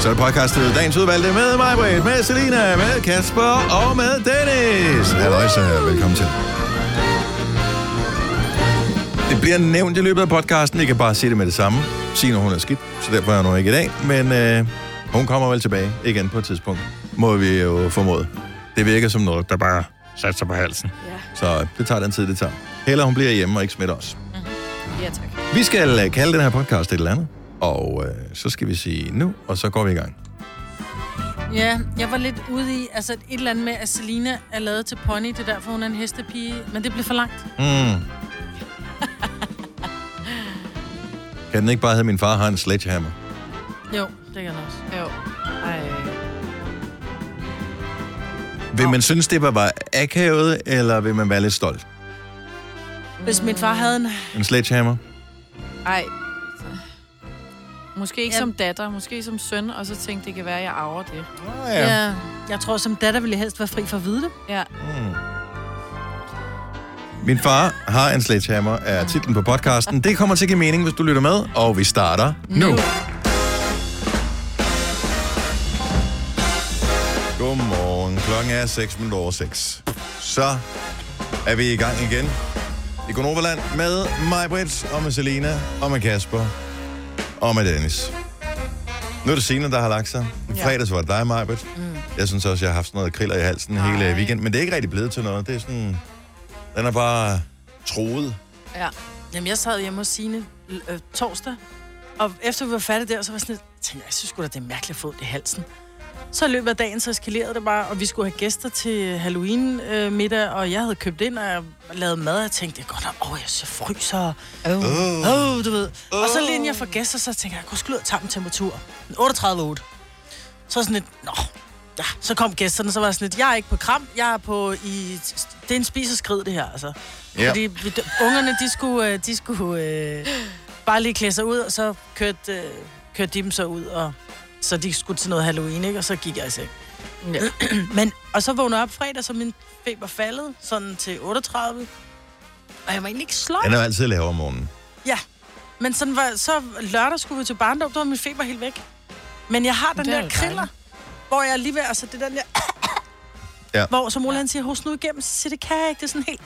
Så er det podcastet Dagens Udvalgte med mig, Britt, med Selina, med Kasper og med Dennis. Halløjsa, velkommen til. Det bliver nævnt i løbet af podcasten. I kan bare sige det med det samme. Signe, hun er skidt, så derfor er jeg nu ikke i dag. Men øh, hun kommer vel tilbage igen på et tidspunkt. Må vi jo formode. Det virker som noget, der bare satte sig på halsen. Ja. Så det tager den tid, det tager. Heller hun bliver hjemme og ikke smitter os. Ja, tak. Vi skal øh, kalde den her podcast et eller andet. Og øh, så skal vi sige nu, og så går vi i gang. Ja, jeg var lidt ude i, altså et eller andet med, at Selina er lavet til pony, det er derfor, hun er en hestepige, men det blev for langt. Mm. kan den ikke bare hedde, min far har en sledgehammer? Jo, det kan den også. Jo. Ej. Vil man synes, det var bare akavet, eller vil man være lidt stolt? Hvis min far havde en... En sledgehammer? Ej. Måske ikke Ja. som datter, måske som søn, og så tænkte det kan være, at jeg arver det. Oh, Ja. ja. Jeg tror, som datter ville jeg helst være fri for at vide det. Ja. Mm. Min far har en sledgehammer, er titlen på podcasten. Det kommer til at give mening, hvis du lytter med, og vi starter nu. Nu. Godmorgen. Klokken er 6 minutter over 6. Så er vi i gang igen i Gonoverland med mig, Britt, og med Selina, og med Kasper, og med Dennis. Nu er det Signe, der har lagt sig. I fredags var det dig, Majbert. Mm. Jeg synes også, jeg har haft sådan noget kriller i halsen Nej. hele weekenden. Men det er ikke rigtig blevet til noget. Det er sådan... Den er bare troet. Ja. Jamen, jeg sad hjemme hos Signe øh, torsdag, og efter vi var færdige der, så var jeg sådan lidt, jeg tænkte, jeg synes sgu da, det er mærkeligt at få det i halsen. Så i løbet af dagen, så eskalerede det bare, og vi skulle have gæster til Halloween øh, middag, og jeg havde købt ind, og jeg lavede mad, og jeg tænkte, godt nok, åh, jeg så fryser, Oh. Oh. åh, du ved. Og så lige inden jeg får gæster, så tænker jeg, jeg kunne og tage dem temperatur. 38,8. Så sådan lidt, nå, ja, så kom gæsterne, så var jeg sådan lidt, jeg er ikke på kram, jeg er på i, det er en spis og skrid, det her, altså. Ja. Fordi vi, ungerne, de skulle, øh, de skulle øh, bare lige klæde sig ud, og så kørte, øh, kørte de dem så ud, og så de skulle til noget Halloween, ikke? Og så gik jeg i seng. Ja. Men, og så vågnede jeg op fredag, så min feber faldet, sådan til 38. Og jeg var egentlig ikke sløj. Den er jo altid lavere om morgenen. Ja. Men sådan var, så lørdag skulle vi til barndom, der var min feber helt væk. Men jeg har den Det er der kriller, dejligt. hvor jeg lige ved, altså det er den der... Ja. Hvor som Ole han siger, host nu igennem, så siger det kan jeg ikke, det er sådan helt...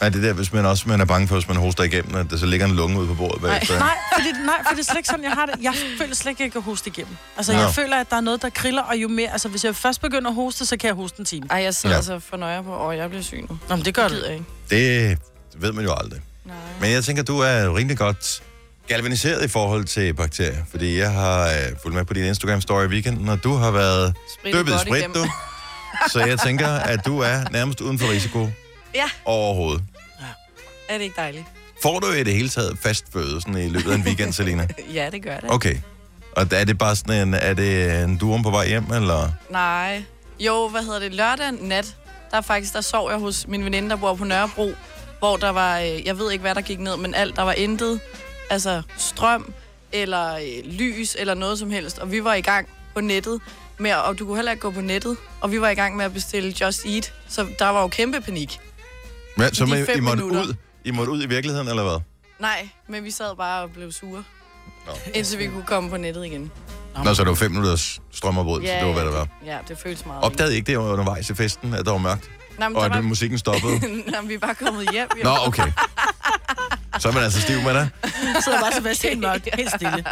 Nej, det er der, hvis man også man er bange for, hvis man hoster igennem, at der så ligger en lunge ude på bordet bagefter. Nej, fordi, nej, for det er slet ikke sådan, jeg har det. Jeg føler slet ikke, at jeg kan hoste igennem. Altså, Nå. jeg føler, at der er noget, der kriller, og jo mere... Altså, hvis jeg først begynder at hoste, så kan jeg hoste en time. Ej, jeg sidder Ja. ja. så for nøje på, og jeg bliver syg nu. Nå, men det gør Det ikke. Det ved man jo aldrig. Nej. Men jeg tænker, du er rimelig godt galvaniseret i forhold til bakterier. Fordi jeg har øh, fulgt med på din Instagram-story i weekenden, og du har været Spritte døbet i sprit, du. Så jeg tænker, at du er nærmest uden for risiko Ja. overhovedet. Er det ikke dejligt? Får du i det hele taget fast føde sådan i løbet af en weekend, Selina? Ja, det gør det. Okay. Og er det bare sådan en, er det en durum på vej hjem, eller? Nej. Jo, hvad hedder det? Lørdag nat, der faktisk, der sov jeg hos min veninde, der bor på Nørrebro, hvor der var, øh, jeg ved ikke, hvad der gik ned, men alt, der var intet, altså strøm, eller øh, lys, eller noget som helst. Og vi var i gang på nettet, med, og du kunne heller ikke gå på nettet, og vi var i gang med at bestille Just Eat, så der var jo kæmpe panik. Men, så I, I fem måtte minutter. ud? I måtte ud i virkeligheden, eller hvad? Nej, men vi sad bare og blev sure, Nå. indtil vi kunne komme på nettet igen. Nå, så det var fem minutters strømafbrud, så det var, hvad det var. Ja, det føltes meget. Opdagede I ikke det undervejs i festen, at der var mørkt, Nej, men og at var... musikken stoppede? Nå, men vi er bare kommet hjem. jo. Nå, okay. Så er man altså stiv med det. Så er bare så fast helt mørkt, helt stille.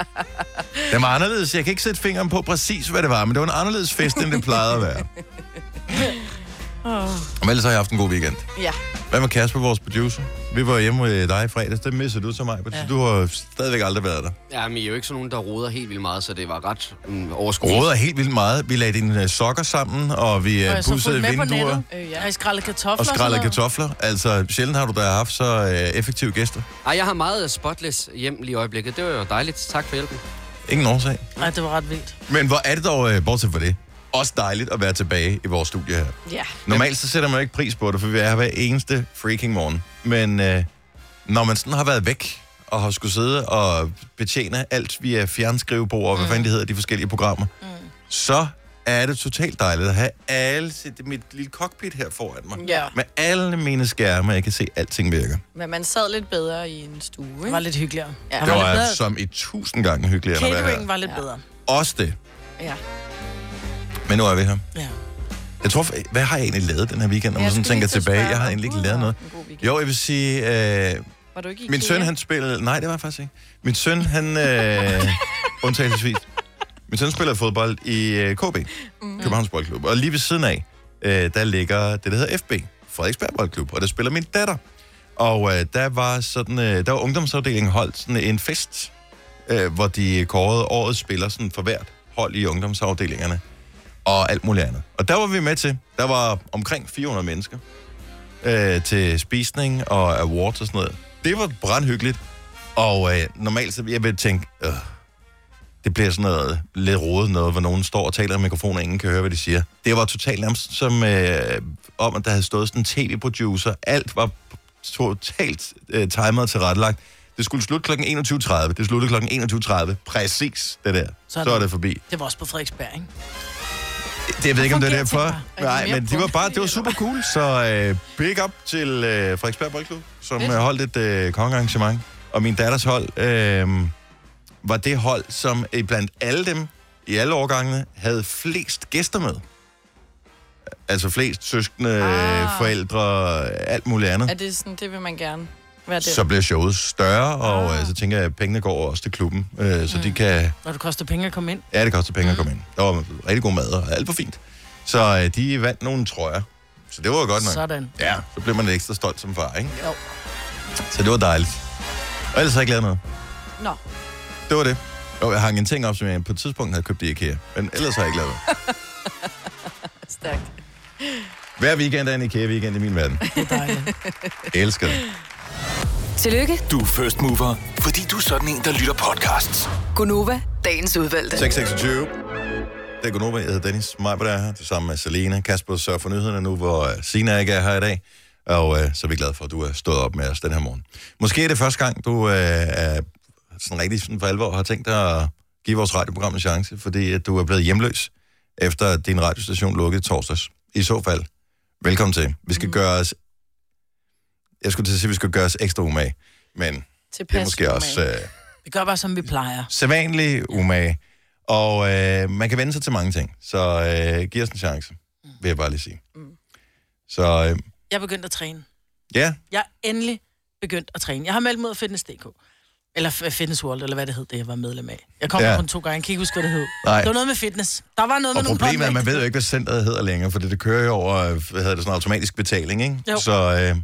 Det var anderledes. Jeg kan ikke sætte fingeren på præcis, hvad det var, men det var en anderledes fest, end det plejede at være. Åh. Men ellers har jeg haft en god weekend. Ja. Hvad med Kasper, vores producer? Vi var hjemme med dig i fredags. Det missede du til mig, ja. du har stadigvæk aldrig været der. Ja, men I er jo ikke sådan nogen, der roder helt vildt meget, så det var ret um, overskueligt. Råder helt vildt meget. Vi lagde dine øh, sokker sammen, og vi Og så med på vinduer. Øh, ja. har skrællet kartofler og skrællede kartofler. Altså, sjældent har du da haft så uh, effektive gæster. Ej, jeg har meget spotless hjem lige i øjeblikket. Det var jo dejligt. Tak for hjælpen. Ingen årsag. Nej, det var ret vildt. Men hvor er det dog, uh, bortset fra det, også dejligt at være tilbage i vores studie her. ja. Normalt så sætter man jo ikke pris på det, for vi er her hver eneste freaking morgen. Men øh, når man sådan har været væk, og har skulle sidde og betjene alt via fjernskrivebord, og hvad fanden det hedder, de forskellige programmer, mm. så er det totalt dejligt at have alle sit, mit lille cockpit her foran mig. Ja. Med alle mine skærme, jeg kan se, at alting virker. Men man sad lidt bedre i en stue, Det var ikke? lidt hyggeligere. Ja. Det var bedre. som i tusind gange hyggeligere her. var lidt Ja. bedre. Også det. Ja. Men nu er vi her. Ja. Jeg tror, hvad har jeg egentlig lavet den her weekend, når man sådan tænker tilbage? Jeg har egentlig ikke lavet noget. Jo, jeg vil sige, øh, Var du ikke min søn han spillede... Nej, det var jeg faktisk ikke. Min søn, han... Øh, undtagelsesvis. Min søn spiller fodbold i øh, KB, mm. Københavns Boldklub. Og lige ved siden af, øh, der ligger det, der hedder FB, Frederiksberg Boldklub. Og der spiller min datter. Og øh, der var sådan... Øh, der var ungdomsafdelingen holdt sådan en fest, øh, hvor de kårede årets spiller sådan for hvert hold i ungdomsafdelingerne. Og alt muligt andet. Og der var vi med til. Der var omkring 400 mennesker øh, til spisning og awards og sådan noget. Det var brandhyggeligt. Og øh, normalt, så jeg vil tænke, øh, det bliver sådan noget lidt rodet noget, hvor nogen står og taler i mikrofonen, og ingen kan høre, hvad de siger. Det var totalt nærmest som øh, om, at der havde stået sådan en tv-producer. Alt var totalt øh, timet og tilrettelagt. Det skulle slutte kl. 21.30. Det sluttede kl. 21.30. Præcis det der. Så, Sådan. så er det forbi. Det var også på Frederiksberg, ikke? Det, jeg ved ikke, om det er derfor. Er Nej, men de var bare, det var super cool. Så øh, big up til øh, Frederiksberg Boldklub, som øh, holdt et øh, kongearrangement. Og min datters hold øh, var det hold, som øh, blandt alle dem, i alle årgangene, havde flest gæster med. Altså flest søskende. Ah. forældre, alt muligt andet. Er det sådan, det vil man gerne det? Så bliver showet større, og Ah. øh, så tænker jeg, at pengene går også til klubben, øh, så de kan Når det koster penge at komme ind. Ja, det koster penge at komme ind. Der var rigtig god mad og alt for fint. Så øh, de vandt nogle trøjer. Så det var jo godt nok. Sådan. Ja, så blev man lidt ekstra stolt som far, ikke? Jo. Så det var dejligt. Og ellers har jeg ikke lavet noget. Nå, Det var det. Jo, jeg hang en ting op, som jeg på et tidspunkt havde købt i IKEA. Men ellers har jeg ikke lavet noget. stærkt. Hver weekend er en IKEA-weekend i min verden. Det er dejligt. Jeg elsker det. Tillykke, Du er first mover, fordi du er sådan en, der lytter podcasts. Gunova, dagens udvalgte. 626. Det er Gunova. Jeg hedder Dennis. Mig på der her, det samme med Selena. Kasper sørger for nyhederne nu, hvor øh, Sina ikke er her i dag. Og øh, så er vi glade for, at du er stået op med os den her morgen. Måske er det første gang, du øh, er sådan rigtig sådan for alvor har tænkt dig at give vores radioprogram en chance, fordi at du er blevet hjemløs, efter at din radiostation lukkede i torsdags. I så fald, velkommen til. Vi skal mm. gøre os... Jeg skulle til at sige, at vi skal gøre os ekstra umage, men det er måske også... Øh, Vi gør bare, som vi plejer. sædvanlig umage. Og øh, man kan vende sig til mange ting. Så øh, giv os en chance, vil jeg bare lige sige. Mm. Så øh, Jeg er begyndt at træne. ja, Jeg er endelig begyndt at træne. Jeg har meldt mig ud af Fitness.dk. Eller Fitness World, eller hvad det hed, det jeg var medlem af. Jeg kom Ja. kun to gange, jeg kan ikke huske, hvad det hed. Nej. Det var noget med fitness. Der var noget og med nogle problemet er, at man ved jo ikke, hvad centret hedder længere, for det kører jo over, øh, hvad hedder det, sådan automatisk betaling, ikke? Jo. Så øh,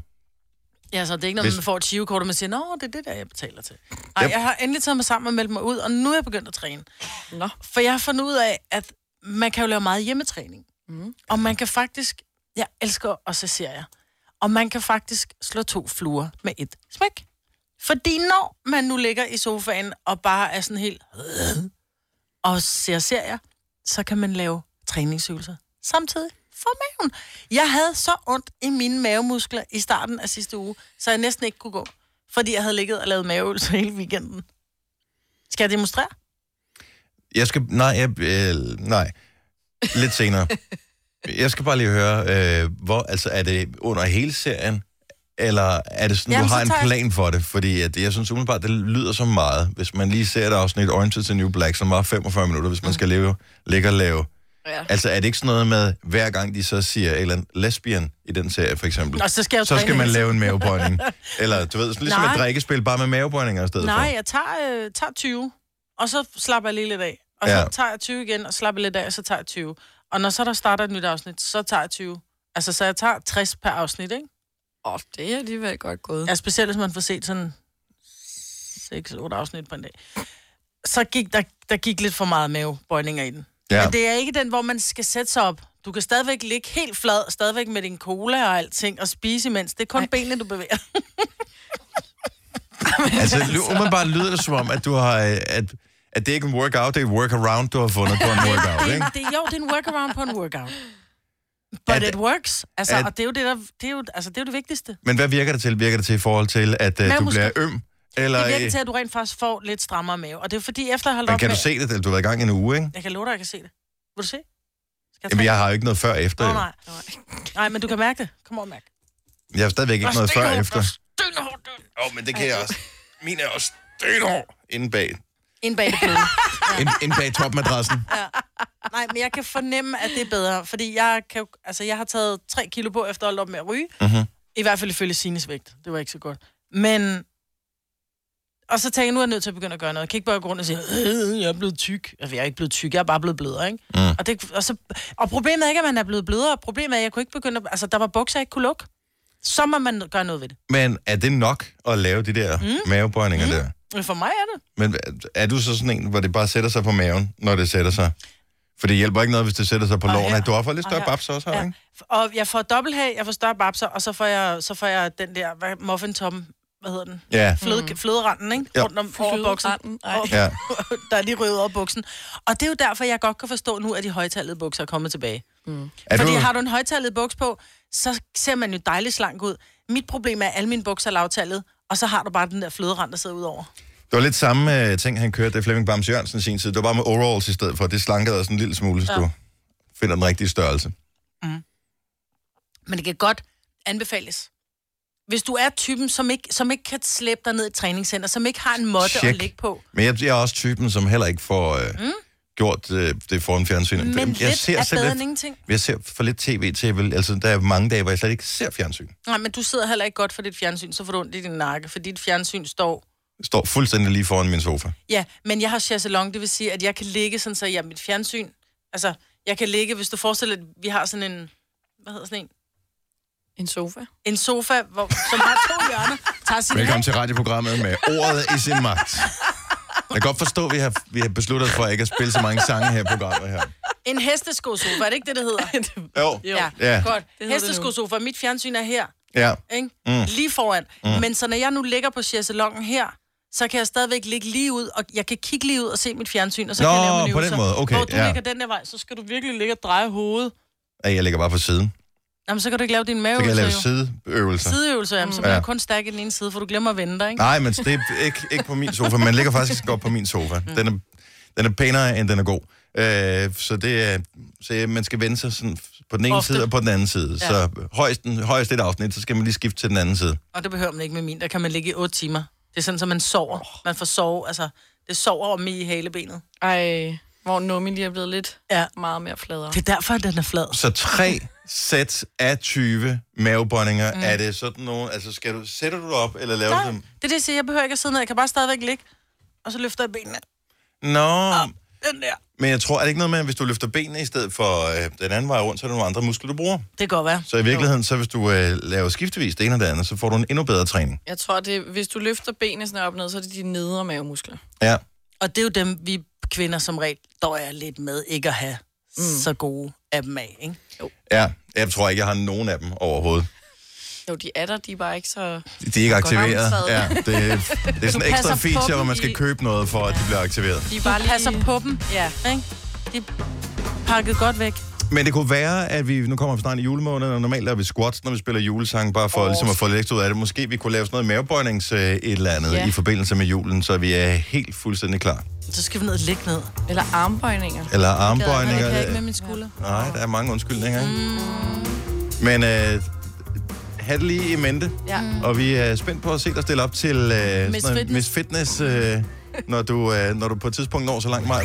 Ja, så det er ikke noget, Hvis- man får et chivekort, og man siger, nå, det er det der, jeg betaler til. Nej, Yep. jeg har endelig taget mig sammen og meldt mig ud, og nu er jeg begyndt at træne. Nå. For jeg har fundet ud af, at man kan jo lave meget hjemmetræning. Mm. Og man kan faktisk, jeg elsker at se serier, og man kan faktisk slå to fluer med et smæk. Fordi når man nu ligger i sofaen og bare er sådan helt og ser serier, så kan man lave træningsøvelser samtidig for maven. Jeg havde så ondt i mine mavemuskler i starten af sidste uge, så jeg næsten ikke kunne gå, fordi jeg havde ligget og lavet maveøvelser hele weekenden. Skal jeg demonstrere? jeg skal... Nej, jeg, øh, nej. Lidt senere. Jeg skal bare lige høre, øh, hvor, altså er det under hele serien, eller er det sådan, Jamen, du så har en tager jeg- plan for det? Fordi at jeg synes umiddelbart, det lyder så meget. Hvis man lige ser det afsnit Orange is the New Black, som var 45 minutter, hvis man skal leve, ligge og lave. Ja. Altså er det ikke sådan noget med, hver gang de så siger, eller lesbian i den serie for eksempel, Nå, så skal så skal man hele lave en mavebøjning. eller du ved, sådan ligesom Nej. et drikkespil, bare med mavebøjninger i stedet Nej, for. jeg tager, øh, tager 20, og så slapper jeg lige lidt af. Og så Ja. tager jeg 20 igen, og slapper lidt af, og så tager jeg 20. Og når så der starter et nyt afsnit, så tager jeg 20. Altså, så jeg tager 60 per afsnit, ikke? Åh, oh, det er alligevel godt gået. Ja, specielt hvis man får set sådan 6-8 afsnit på en dag. Så gik der, der gik lidt for meget mavebøjninger i den. Ja. Men det er ikke den, hvor man skal sætte sig op. Du kan stadigvæk ligge helt flad, stadigvæk med din cola og alting, og spise imens. Det er kun Nej. benene, du bevæger. Altså, umiddelbart lyder det som om, at du har... øh, At, at det ikke er en workout, det er et workaround, du har fundet på en workout, ikke? det, jo, det er en workaround på en workout. But At- it works. Altså, at- og det er jo det, der, det er jo, altså, det er jo det vigtigste. Men hvad virker det til? Virker det til i forhold til, at uh, du bliver øm? Eller, Det virker til, at du rent faktisk får lidt strammere mave. Og det er fordi, efter at have holdt men op kan med... du se det? Eller Du har været i gang i en uge, ikke? Jeg kan love dig, jeg kan se det. Vil du se? Skal jeg Jamen, jeg har jo ikke noget før og efter. Nå, jo. nej. Nej, men du kan mærke det. Kom over, mærk. Jeg har stadigvæk ikke noget før og efter. Åh, oh, men det kan jeg også. Min er også stenhård inde bag. Ind bag det bløde. Ind, ind bag topmadrassen. Nej, men jeg kan fornemme, at det er bedre. Fordi jeg, kan, jo- altså, jeg har taget 3 kilo på efter at holde op med at ryge. Mhm. I hvert fald ifølge Sines vægt. Det var ikke så godt. Men... Og så tænker jeg, nu er jeg nødt til at begynde at gøre noget. Jeg kan ikke bare gå rundt og sige, øh, jeg er blevet tyk. Altså, jeg er ikke blevet tyk, jeg er bare blevet blødere, ikke? Mm. Og, det, og, så, og problemet er ikke, at man er blevet blødere. Problemet er, at jeg kunne ikke begynde at... Altså, der var bukser, jeg ikke kunne lukke. Så må man gøre noget ved det. Men er det nok at lave de der mm. mavebøjninger mm. der? For mig er det. Men er du så sådan en, hvor det bare sætter sig på maven, når det sætter sig? For det hjælper ikke noget, hvis det sætter sig på Og lårene. Du har fået lidt Og større her. babs også, her, Ja. ikke? Og jeg får dobbelthag, jeg får større babser, og så får jeg, så får jeg den der muffintoppen, hvad hedder den? Ja. Fløde, mm. Fløderanden, ikke? Ja. Rundt om over buksen. Fløderanden, ej. Og- Ja. der er lige røget over buksen. Og det er jo derfor, jeg godt kan forstå nu, at de højtallede bukser er kommet tilbage. Er Fordi du, har du en højtallet buks på, så ser man jo dejligt slank ud. Mit problem er, at alle mine bukser er lavtallet, og så har du bare den der fløderand, der sidder ud over. det var lidt samme uh, ting, han kørte, det Flemming Bams Jørgensen sin tid. Det var bare med overalls i stedet for. Det slankede også en lille smule, så Ja. du finder den rigtige størrelse. Men det kan godt anbefales. Hvis du er typen, som ikke, som ikke kan slæbe dig ned i et træningscenter, som ikke har en måtte Check. at ligge på, Men jeg, jeg er også typen, som heller ikke får uh, mm. gjort uh, det foran fjernsynet. men jeg lidt er selv bedre end ingenting. jeg ser for lidt tv til, vel, altså der er mange dage, hvor jeg slet ikke ser fjernsyn. Nej, men du sidder heller ikke godt for dit fjernsyn, så får du ondt i din nakke, for dit fjernsyn står... Står fuldstændig lige foran min sofa. Ja, men jeg har chaiselong, det vil sige, at jeg kan ligge sådan, så jeg mit fjernsyn... Altså, jeg kan ligge, hvis du forestiller dig, at vi har sådan en... Hvad hedder sådan en? En sofa. En sofa, hvor, som har to hjørner. Tager sin Velkommen til radioprogrammet med ordet i sin magt. Jeg kan godt forstå, at vi har, vi har besluttet for ikke at spille så mange sange her i programmet her. En hesteskosofa, er det ikke det, det hedder? Jo. Ja, Ja. godt. Hesteskosofa, mit fjernsyn er her, Ja. ikke? Mm. Lige foran. Mm. Men så når jeg nu ligger på chaiselongen her, så kan jeg stadigvæk ligge lige ud, og jeg kan kigge lige ud og se mit fjernsyn, og så Nå, kan jeg lave mine på den måde. Okay, Hvor du ja. ligger den der vej, så skal du virkelig ligge og dreje hovedet. Ja, Jeg ligger bare på siden. Jamen, så kan du ikke lave dine Så kan jeg lave sideøvelser. Sideøvelser, jamen, så Ja. bliver jeg kun stærk i den ene side, for du glemmer at vende dig, ikke? Nej, men det er ikke, ikke på min sofa. Man ligger faktisk godt på min sofa. Mm. Den er, den er pænere, end den er god. Øh, så det er, så man skal vende sig sådan på den ene Ofte. side og på den anden side. Ja. Så højst, den, højst et afsnit, så skal man lige skifte til den anden side. Og det behøver man ikke med min. Der kan man ligge i 8 timer. Det er sådan, at man sover. Man får sove, altså, det sover om i halebenet. Ej, hvor nummi lige er blevet lidt Ja. meget mere fladere. Det er derfor, at den er flad. Så tre sæt af 20 mavebåndinger. Mm. Er det sådan nogle... Altså, skal du, sætter du det op, eller laver Nej, du det dem? er det, jeg siger. Jeg behøver ikke at sidde ned. Jeg kan bare stadigvæk ligge. Og så løfter jeg benene. Nå, Den der. men jeg tror, er det ikke noget med, at hvis du løfter benene i stedet for øh, den anden vej rundt, så er der nogle andre muskler, du bruger? Det kan godt være. Så i virkeligheden, så hvis du øh, laver skiftevis det ene og det andet, så får du en endnu bedre træning. Jeg tror, det, hvis du løfter benene sådan op og ned, så er det de nedre mavemuskler. Ja. Og det er jo dem, vi kvinder som regel døjer lidt med ikke at have mm. så gode af dem af, ikke? Ja, jeg tror ikke, jeg har nogen af dem overhovedet. Jo, de er der, de er bare ikke så... De er ikke aktiveret. Ja, det, det er sådan en ekstra feature, hvor man skal købe noget for, at de bliver aktiveret. De er bare lige... passer på dem, Ja. ikke? De er pakket godt væk. Men det kunne være, at vi, nu kommer vi snart i julemåneden, og normalt laver vi squats, når vi spiller julesang, bare for oh. ligesom at få lidt ud af det. Måske vi kunne lave sådan noget mavebøjnings øh, et eller andet Ja. i forbindelse med julen, så vi er helt fuldstændig klar. Så skal vi ned og ligge ned. Eller armbøjninger. Eller Jeg armbøjninger. kan ikke med min skulder. Nej, der er mange undskyldninger, ikke? Men øh, have det lige i mente, Ja. og vi er spændt på at se dig stille op til øh, Miss Fitness. Miss Fitness, øh, når, du, øh, når du på et tidspunkt når så langt, Maja.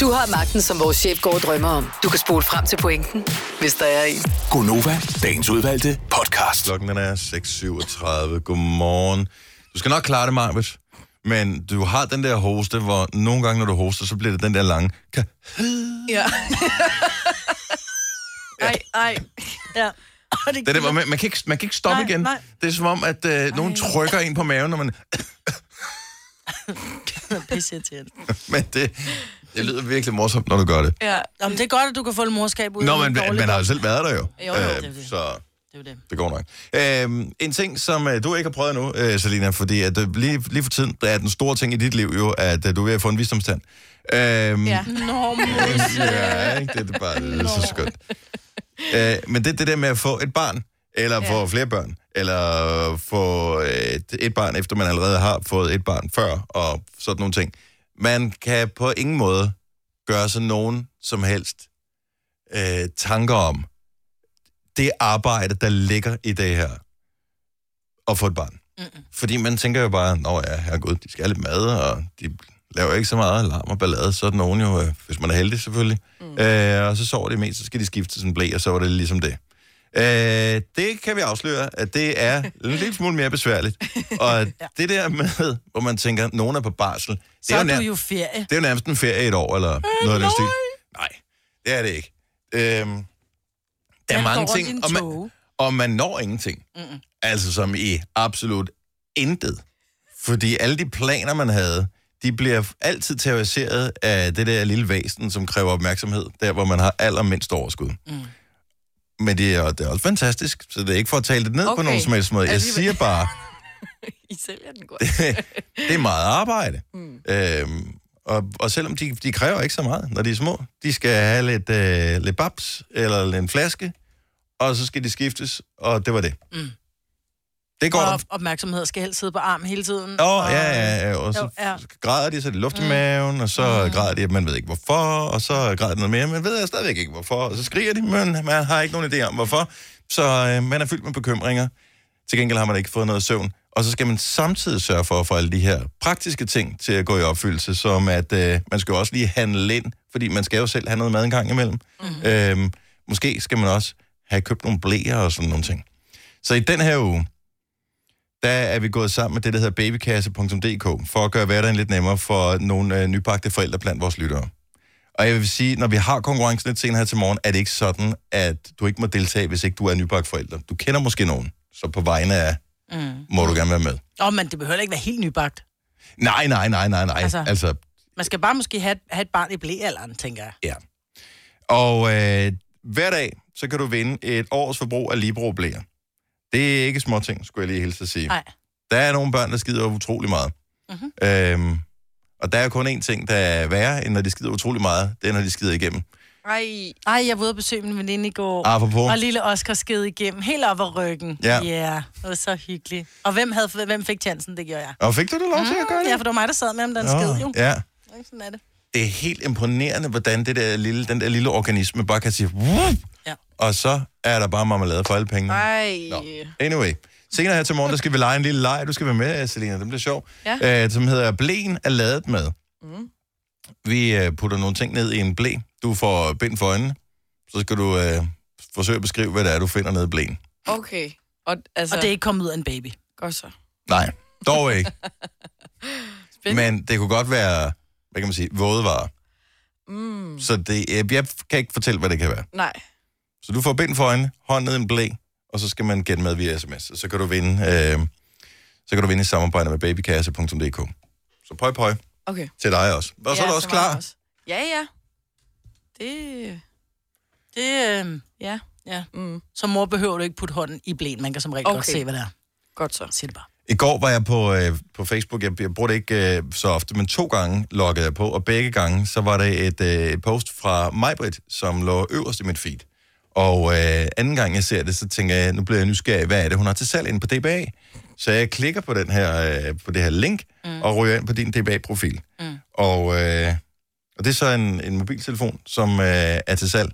Du har magten, som vores chef går og drømmer om. Du kan spole frem til pointen, hvis der er en. Gonova, dagens udvalgte podcast. Klokken er 6.37. Godmorgen. Du skal nok klare det, Marvitt. Men du har den der hoste, hvor nogle gange, når du hoster, så bliver det den der lange... Ka- Ja. ej, ej. Ja. Det, Det er det, hvor man, man, kan ikke, man kan ikke stoppe Nej, igen. nej. Det er som om, at øh, nogen trykker en på maven, når man... pisse irriterende. Men det, det lyder virkelig morsomt, når du gør det. Ja. Jamen, det er godt, at du kan få lidt morskab ud Nå, af men en dårlig man har jo selv været der jo. Jo, jo, det er det. så Det er det. det går nok. Øhm, en ting, som øh, du ikke har prøvet nu, øh, Selina, fordi at, øh, lige, lige for tiden der er den store ting i dit liv jo, at øh, du er ved at få en visdomstand. Øhm, Ja. Nå, ja, ikke? Det er bare det er så skønt. Øh, men det, det der med at få et barn, eller Ja. få flere børn, eller få et, et barn, efter man allerede har fået et barn før, og sådan nogle ting. Man kan på ingen måde gøre sig nogen som helst øh, tanker om det arbejde, der ligger i det her, at få et barn. Mm-mm. Fordi man tænker jo bare, nå ja, herregud, de skal have lidt mad, og de laver ikke så meget alarm og ballade, så er nogen jo, øh, hvis man er heldig selvfølgelig. Mm. Øh, og så sover de mest, så skal de skifte til sådan blæ, og så var det ligesom det. Øh, det kan vi afsløre, at det er en lille smule mere besværligt. Og det der med, hvor man tænker, nogen er på barsel, det Så er, er jo nær- jo ferie. det er jo nærmest en ferie i et år, eller noget af den stil. Nej, det er det ikke. Øhm, der er mange ting, og man, og man når ingenting. Mm-mm. Altså som i absolut intet. Fordi alle de planer, man havde, de bliver altid terroriseret af det der lille væsen, som kræver opmærksomhed, der hvor man har allermindst overskud. Mm. Men det er, det er også fantastisk, så det er ikke for at tale det ned okay. på nogen som helst måde. Jeg siger bare, I sælger den godt. det er meget arbejde. Mm. Øhm, og, og selvom de, de kræver ikke så meget, når de er små. De skal have lidt, øh, lidt babs eller en flaske, og så skal de skiftes, og det var det. Mm. Det går... Og opmærksomhed skal helst sidde på arm hele tiden. Åh, Og- ja, ja, ja, og så Jo, ja. græder de, så er det luft i maven, og så mm. græder de, at man ved ikke hvorfor, og så græder de noget mere, men ved jeg stadigvæk ikke hvorfor, og så skriger de, men man har ikke nogen idé om hvorfor, så øh, man er fyldt med bekymringer. Til gengæld har man ikke fået noget søvn, og så skal man samtidig sørge for at få alle de her praktiske ting til at gå i opfyldelse, som at øh, man skal jo også lige handle ind, fordi man skal jo selv have noget mad en gang imellem. Mm. Øhm, måske skal man også have købt nogle blæer og sådan nogle ting. Så i den her uge, der er vi gået sammen med det, der hedder babykasse.dk, for at gøre hverdagen lidt nemmere for nogle øh, nybagte forældre blandt vores lyttere. Og jeg vil sige, når vi har konkurrencen lidt senere her til morgen, er det ikke sådan, at du ikke må deltage, hvis ikke du er nybagt forælder. Du kender måske nogen, så på vegne af, mm. må du gerne være med. Åh, oh, men det behøver ikke være helt nybagt. Nej, nej, nej, nej, nej. Altså, Altså- Man skal bare måske have, et- have et barn i blæalderen, tænker jeg. ja. Og øh, hver dag, så kan du vinde et års forbrug af Libro blæer. Det er ikke småting, skulle jeg lige hilse at sige. Nej. Der er nogle børn, der skider utrolig meget. Mm-hmm. Øhm, og der er kun én ting, der er værre, end når de skider utrolig meget. Det er, når de skider igennem. Ej, Ej, jeg var ude at besøge min veninde i går. Apropos. Og lille Oscar sked igennem, helt op ad ryggen. Ja. yeah, det var så hyggeligt. Og hvem, havde, hvem fik chancen? Det gjorde jeg. Og fik du det lov til at gøre det? Ja, for det var mig, der sad med ham, den Nå, sked jo. Ja. Sådan er det. Det er helt imponerende, hvordan det der lille, den der lille organisme bare kan sige... Wup, Ja. og så er der bare marmelade for alle pengene. ej. Nå. Anyway. Senere her til morgen, der skal vi lege en lille leg. Du skal være med, Selina. Det bliver sjov. Ja. Øh, som hedder Blæen er lavet med. Mm. Vi øh, putter nogle ting ned i en blæ. Du får bind for øjnene. Så skal du øh, forsøge at beskrive, hvad det er, du finder nede i blæen. Okay. Og, altså, Og det er ikke kommet ud af en baby. Godt så. Nej, dog ikke. Men det kunne godt være, hvad kan man sige, vådevarer. Mm. Så det, jeg, jeg kan ikke fortælle, hvad det kan være. Nej. Så du får bind for øjnene, hånd ned i en blæ, og så skal man gætte med via sms. Og så kan du vinde, øh, så kan du vinde i samarbejde med babykasse.dk. Så pøj pøj Okay. til dig også. Og så er du også klar. Også. Ja, ja. Det... Det, øh, Ja. ja. Mm. Så mor behøver du ikke putte hånden i blæen. Man kan som regel okay. godt se, hvad det er. Godt så. Sig det bare. I går var jeg på, øh, på Facebook, jeg, jeg bruger det ikke øh, så ofte, men to gange loggede jeg på, og begge gange, så var der et øh, post fra Majbrit, som lå øverst i mit feed. Og øh, anden gang jeg ser det, så tænker jeg, nu bliver jeg nysgerrig, hvad er det, hun har til salg inde på DBA? Så jeg klikker på, den her, øh, på det her link, mm. og ryger ind på din DBA-profil. Mm. Og, øh, og det er så en, en mobiltelefon, som øh, er til salg.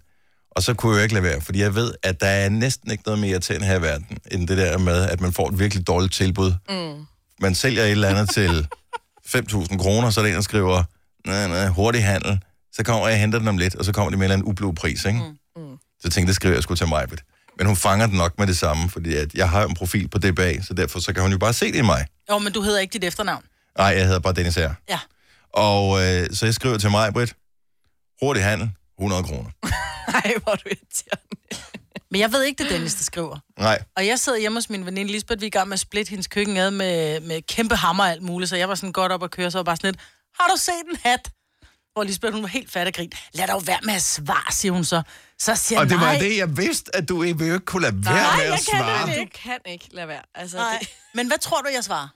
Og så kunne jeg jo ikke lade være, fordi jeg ved, at der er næsten ikke noget mere til her i verden, end det der med, at man får et virkelig dårligt tilbud. Mm. Man sælger et eller andet til 5.000 kroner, så er der en, der skriver, nej, nej, hurtig handel. Så kommer jeg og henter den om lidt, og så kommer de med en eller anden ublu pris, ikke? Mm. Mm. Så jeg tænkte, det skriver jeg sgu til mig. Men hun fanger den nok med det samme, fordi at jeg har jo en profil på DBA, så derfor så kan hun jo bare se det i mig. Jo, men du hedder ikke dit efternavn. Nej, jeg hedder bare Dennis her. Ja. Og øh, så jeg skriver til mig, Britt, hurtig handel, 100 kroner. Nej, hvor er du irriterende. Men jeg ved ikke, det er Dennis, der skriver. Nej, Og jeg sidder hjemme hos min veninde Lisbeth, vi er i gang med at splitte hendes køkken ad med, med kæmpe hammer og alt muligt, så jeg var sådan godt op at køre, så var jeg bare sådan lidt, har du set en hat? Hvor Lisbeth, hun var helt fat og grin. Lad dog være med at svare, siger hun så. Så siger og jeg, det var nej, det, jeg vidste, at du ikke, vil jo ikke kunne lade være Nej, med jeg at kan svare. det Du ikke. kan ikke lade være. Altså, nej. det, Men hvad tror du, jeg svarer?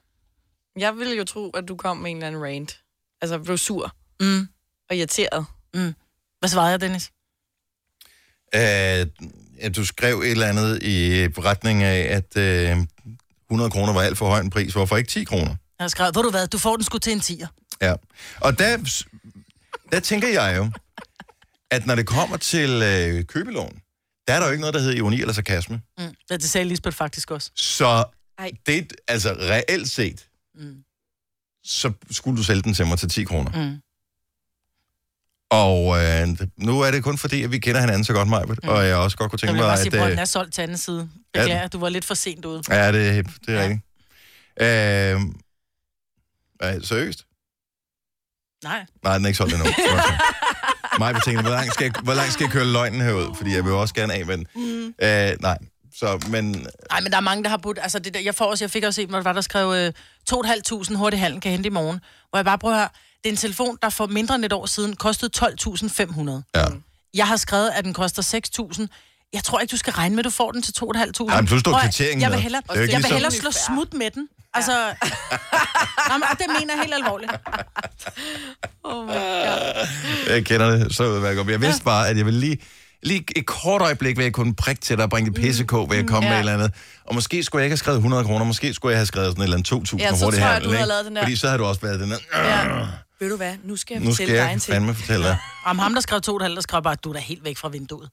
jeg ville jo tro, at du kom med en eller anden rant. Altså, blev sur Mm. og irriteret. Hvad svarede jeg, Dennis? at, at du skrev et eller andet i retning af, at øh, 100 kroner var alt for høj en pris. Hvorfor ikke 10 kroner? Jeg har skrevet, ved du hvad, du får den sgu til en tiger. Ja. Og der, der tænker jeg jo, at når det kommer til øh, købeloven, der er der jo ikke noget, der hedder ironi eller sarkasme. Mm. Ja, det sagde Lisbeth faktisk også. Så Ej. det, altså reelt set, mm. Så skulle du sælge den til mig til 10 kroner. Mm. Og øh, nu er det kun fordi, at vi kender hinanden så godt, Majbet, mm. og jeg også godt kunne Jeg tænke vil mig, bare sige, at... at øh, den er solgt til anden side. Beklager, du var lidt for sent ude. Ja, det, det er Ja. rigtigt. Øh, ej, seriøst? Nej. Nej, den er ikke solgt endnu. Mig tænkte, hvor langt, skal jeg, hvor langt skal jeg køre løgnen herud? Fordi jeg vil også gerne af med den. Mm. Øh, nej, så, men Nej, men der er mange, der har budt... Altså, det der, jeg, får også, jeg fik også set, hvor der var, der skrev øh, 2.500 hurtig handel kan hente i morgen. Hvor jeg bare prøver at høre, det er en telefon, der for mindre end et år siden kostede 12.500. ja. Jeg har skrevet, at den koster 6.000. Jeg tror ikke, du skal regne med, at du får den til 2.500. Nej, men plus at- kvitteringen Jeg vil med. hellere, Det er jo ikke jeg vil ligesom- hellere slå smut med den. Altså, Jamen, og det mener jeg helt alvorligt. Oh my God. jeg kender det så udmærket godt. Jeg vidste bare, at jeg ville lige, lige et kort øjeblik, vil jeg kunne prikke til dig og bringe det pissekå, vil jeg komme Ja. med et eller andet. Og måske skulle jeg ikke have skrevet 100 kroner, måske skulle jeg have skrevet sådan et eller andet 2.000 Ja, så hurtigt tror jeg, handel, du havde ikke? lavet den der. Fordi så havde du også været den der... Ja. Ved du hvad, nu skal jeg Nu fortælle skal altså dig en ting. fandme fortælle dig. Om ham, der skrev 2.500, der skrev bare, du er da helt væk fra vinduet.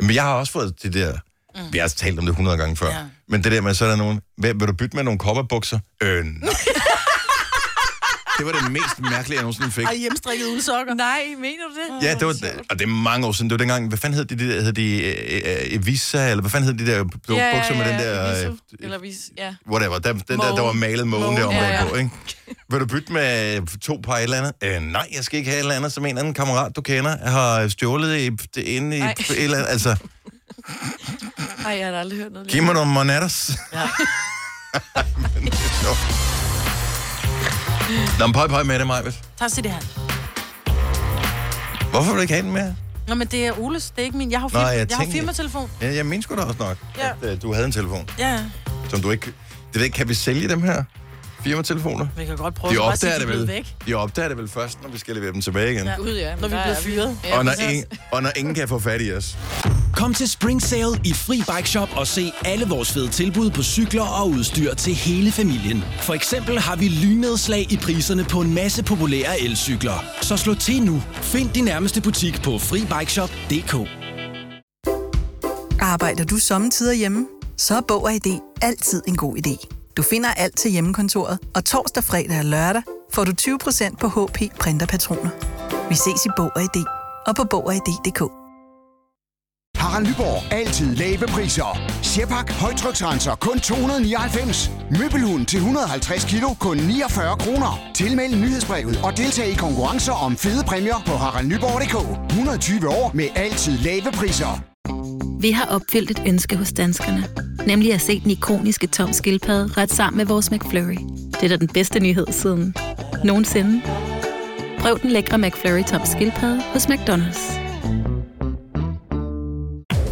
Men jeg har også fået det der... Mm. Vi har talt om det 100 gange før. Ja. Ja. Men det der med, så er der nogen... Hvad, vil du bytte med nogle kopperbukser? Øh, nej. det var det mest mærkelige, jeg nogensinde fik. Og hjemstrikket uldsokker. Nej, mener du det? Ja, det var, og det er mange år siden. Det var dengang, hvad fanden hed de, de der, hed de øh, øh, Evisa, eller hvad fanden hed de der bukser med den der... Viso. øh, Eller vis, ja. whatever, der, den der, der var malet mågen Mågen, derovre ja, ja. på, ikke? Vil du bytte med to par et eller andet? Øh, nej, jeg skal ikke have et eller andet, som en anden kammerat, du kender, har stjålet i, det inde i Ej. et eller andet. Altså, Ej, jeg har aldrig hørt noget. giv mig nogle monetters. Ja. Men det er sjovt. Nå, men pøj, pøj med det, Majbet. Tak til det her. Hvorfor vil du ikke have den med? Nå, men det er Oles, det er ikke min. Jeg har, Nå, firma, jeg jeg, jeg har tænkte- firmatelefon. Ja, jeg mener sgu da også nok, Ja. at øh, du havde en telefon, Ja, ja. som du ikke... Det ved jeg ikke, kan vi sælge dem her firmatelefoner? Vi kan godt prøve De bare at sige, opdager de det er vel. væk. De opdager det vel først, når vi skal levere dem tilbage igen. Ja. Gud, ja. Når vi bliver er fyret. Ja, og, når ingen, og når ingen kan få fat i os. Kom til Spring Sale i Fri Bike Shop og se alle vores fede tilbud på cykler og udstyr til hele familien. For eksempel har vi lynedslag i priserne på en masse populære elcykler. Så slå til nu. Find din nærmeste butik på FriBikeShop.dk. Arbejder du sommetider hjemme? Så er Bog og ID altid en god idé. Du finder alt til hjemmekontoret, og torsdag, fredag og lørdag får du 20% på HP printerpatroner. Vi ses i Bog og ID og på Bog og ID.dk. Harald Nyborg. Altid lave priser. Sjehpak. Højtryksrenser. Kun 299. Møbelhund til 150 kilo. Kun 49 kroner. Tilmeld nyhedsbrevet og deltag i konkurrencer om fede præmier på haraldnyborg.dk. 120 år med altid lave priser. Vi har opfyldt et ønske hos danskerne. Nemlig at se den ikoniske tom skildpadde ret sammen med vores McFlurry. Det er da den bedste nyhed siden nogensinde. Prøv den lækre McFlurry tom skildpadde hos McDonald's.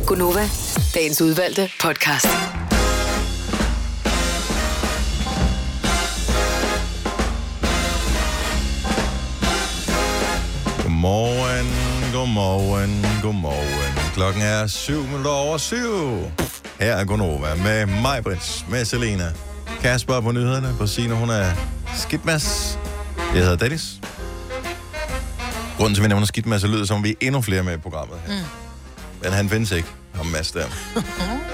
Gunova, dagens udvalgte podcast. Godmorgen, godmorgen, godmorgen. Klokken er syv minutter over syv. Her er Gonova med mig, Brits, med Selena. Kasper på nyhederne, på Signe, hun er skidmas. Jeg hedder Dennis. Grunden til, at vi nævner skidmas, så lyder som, om vi er endnu flere med i programmet her. Mm. Men han findes ikke, ham Mads der.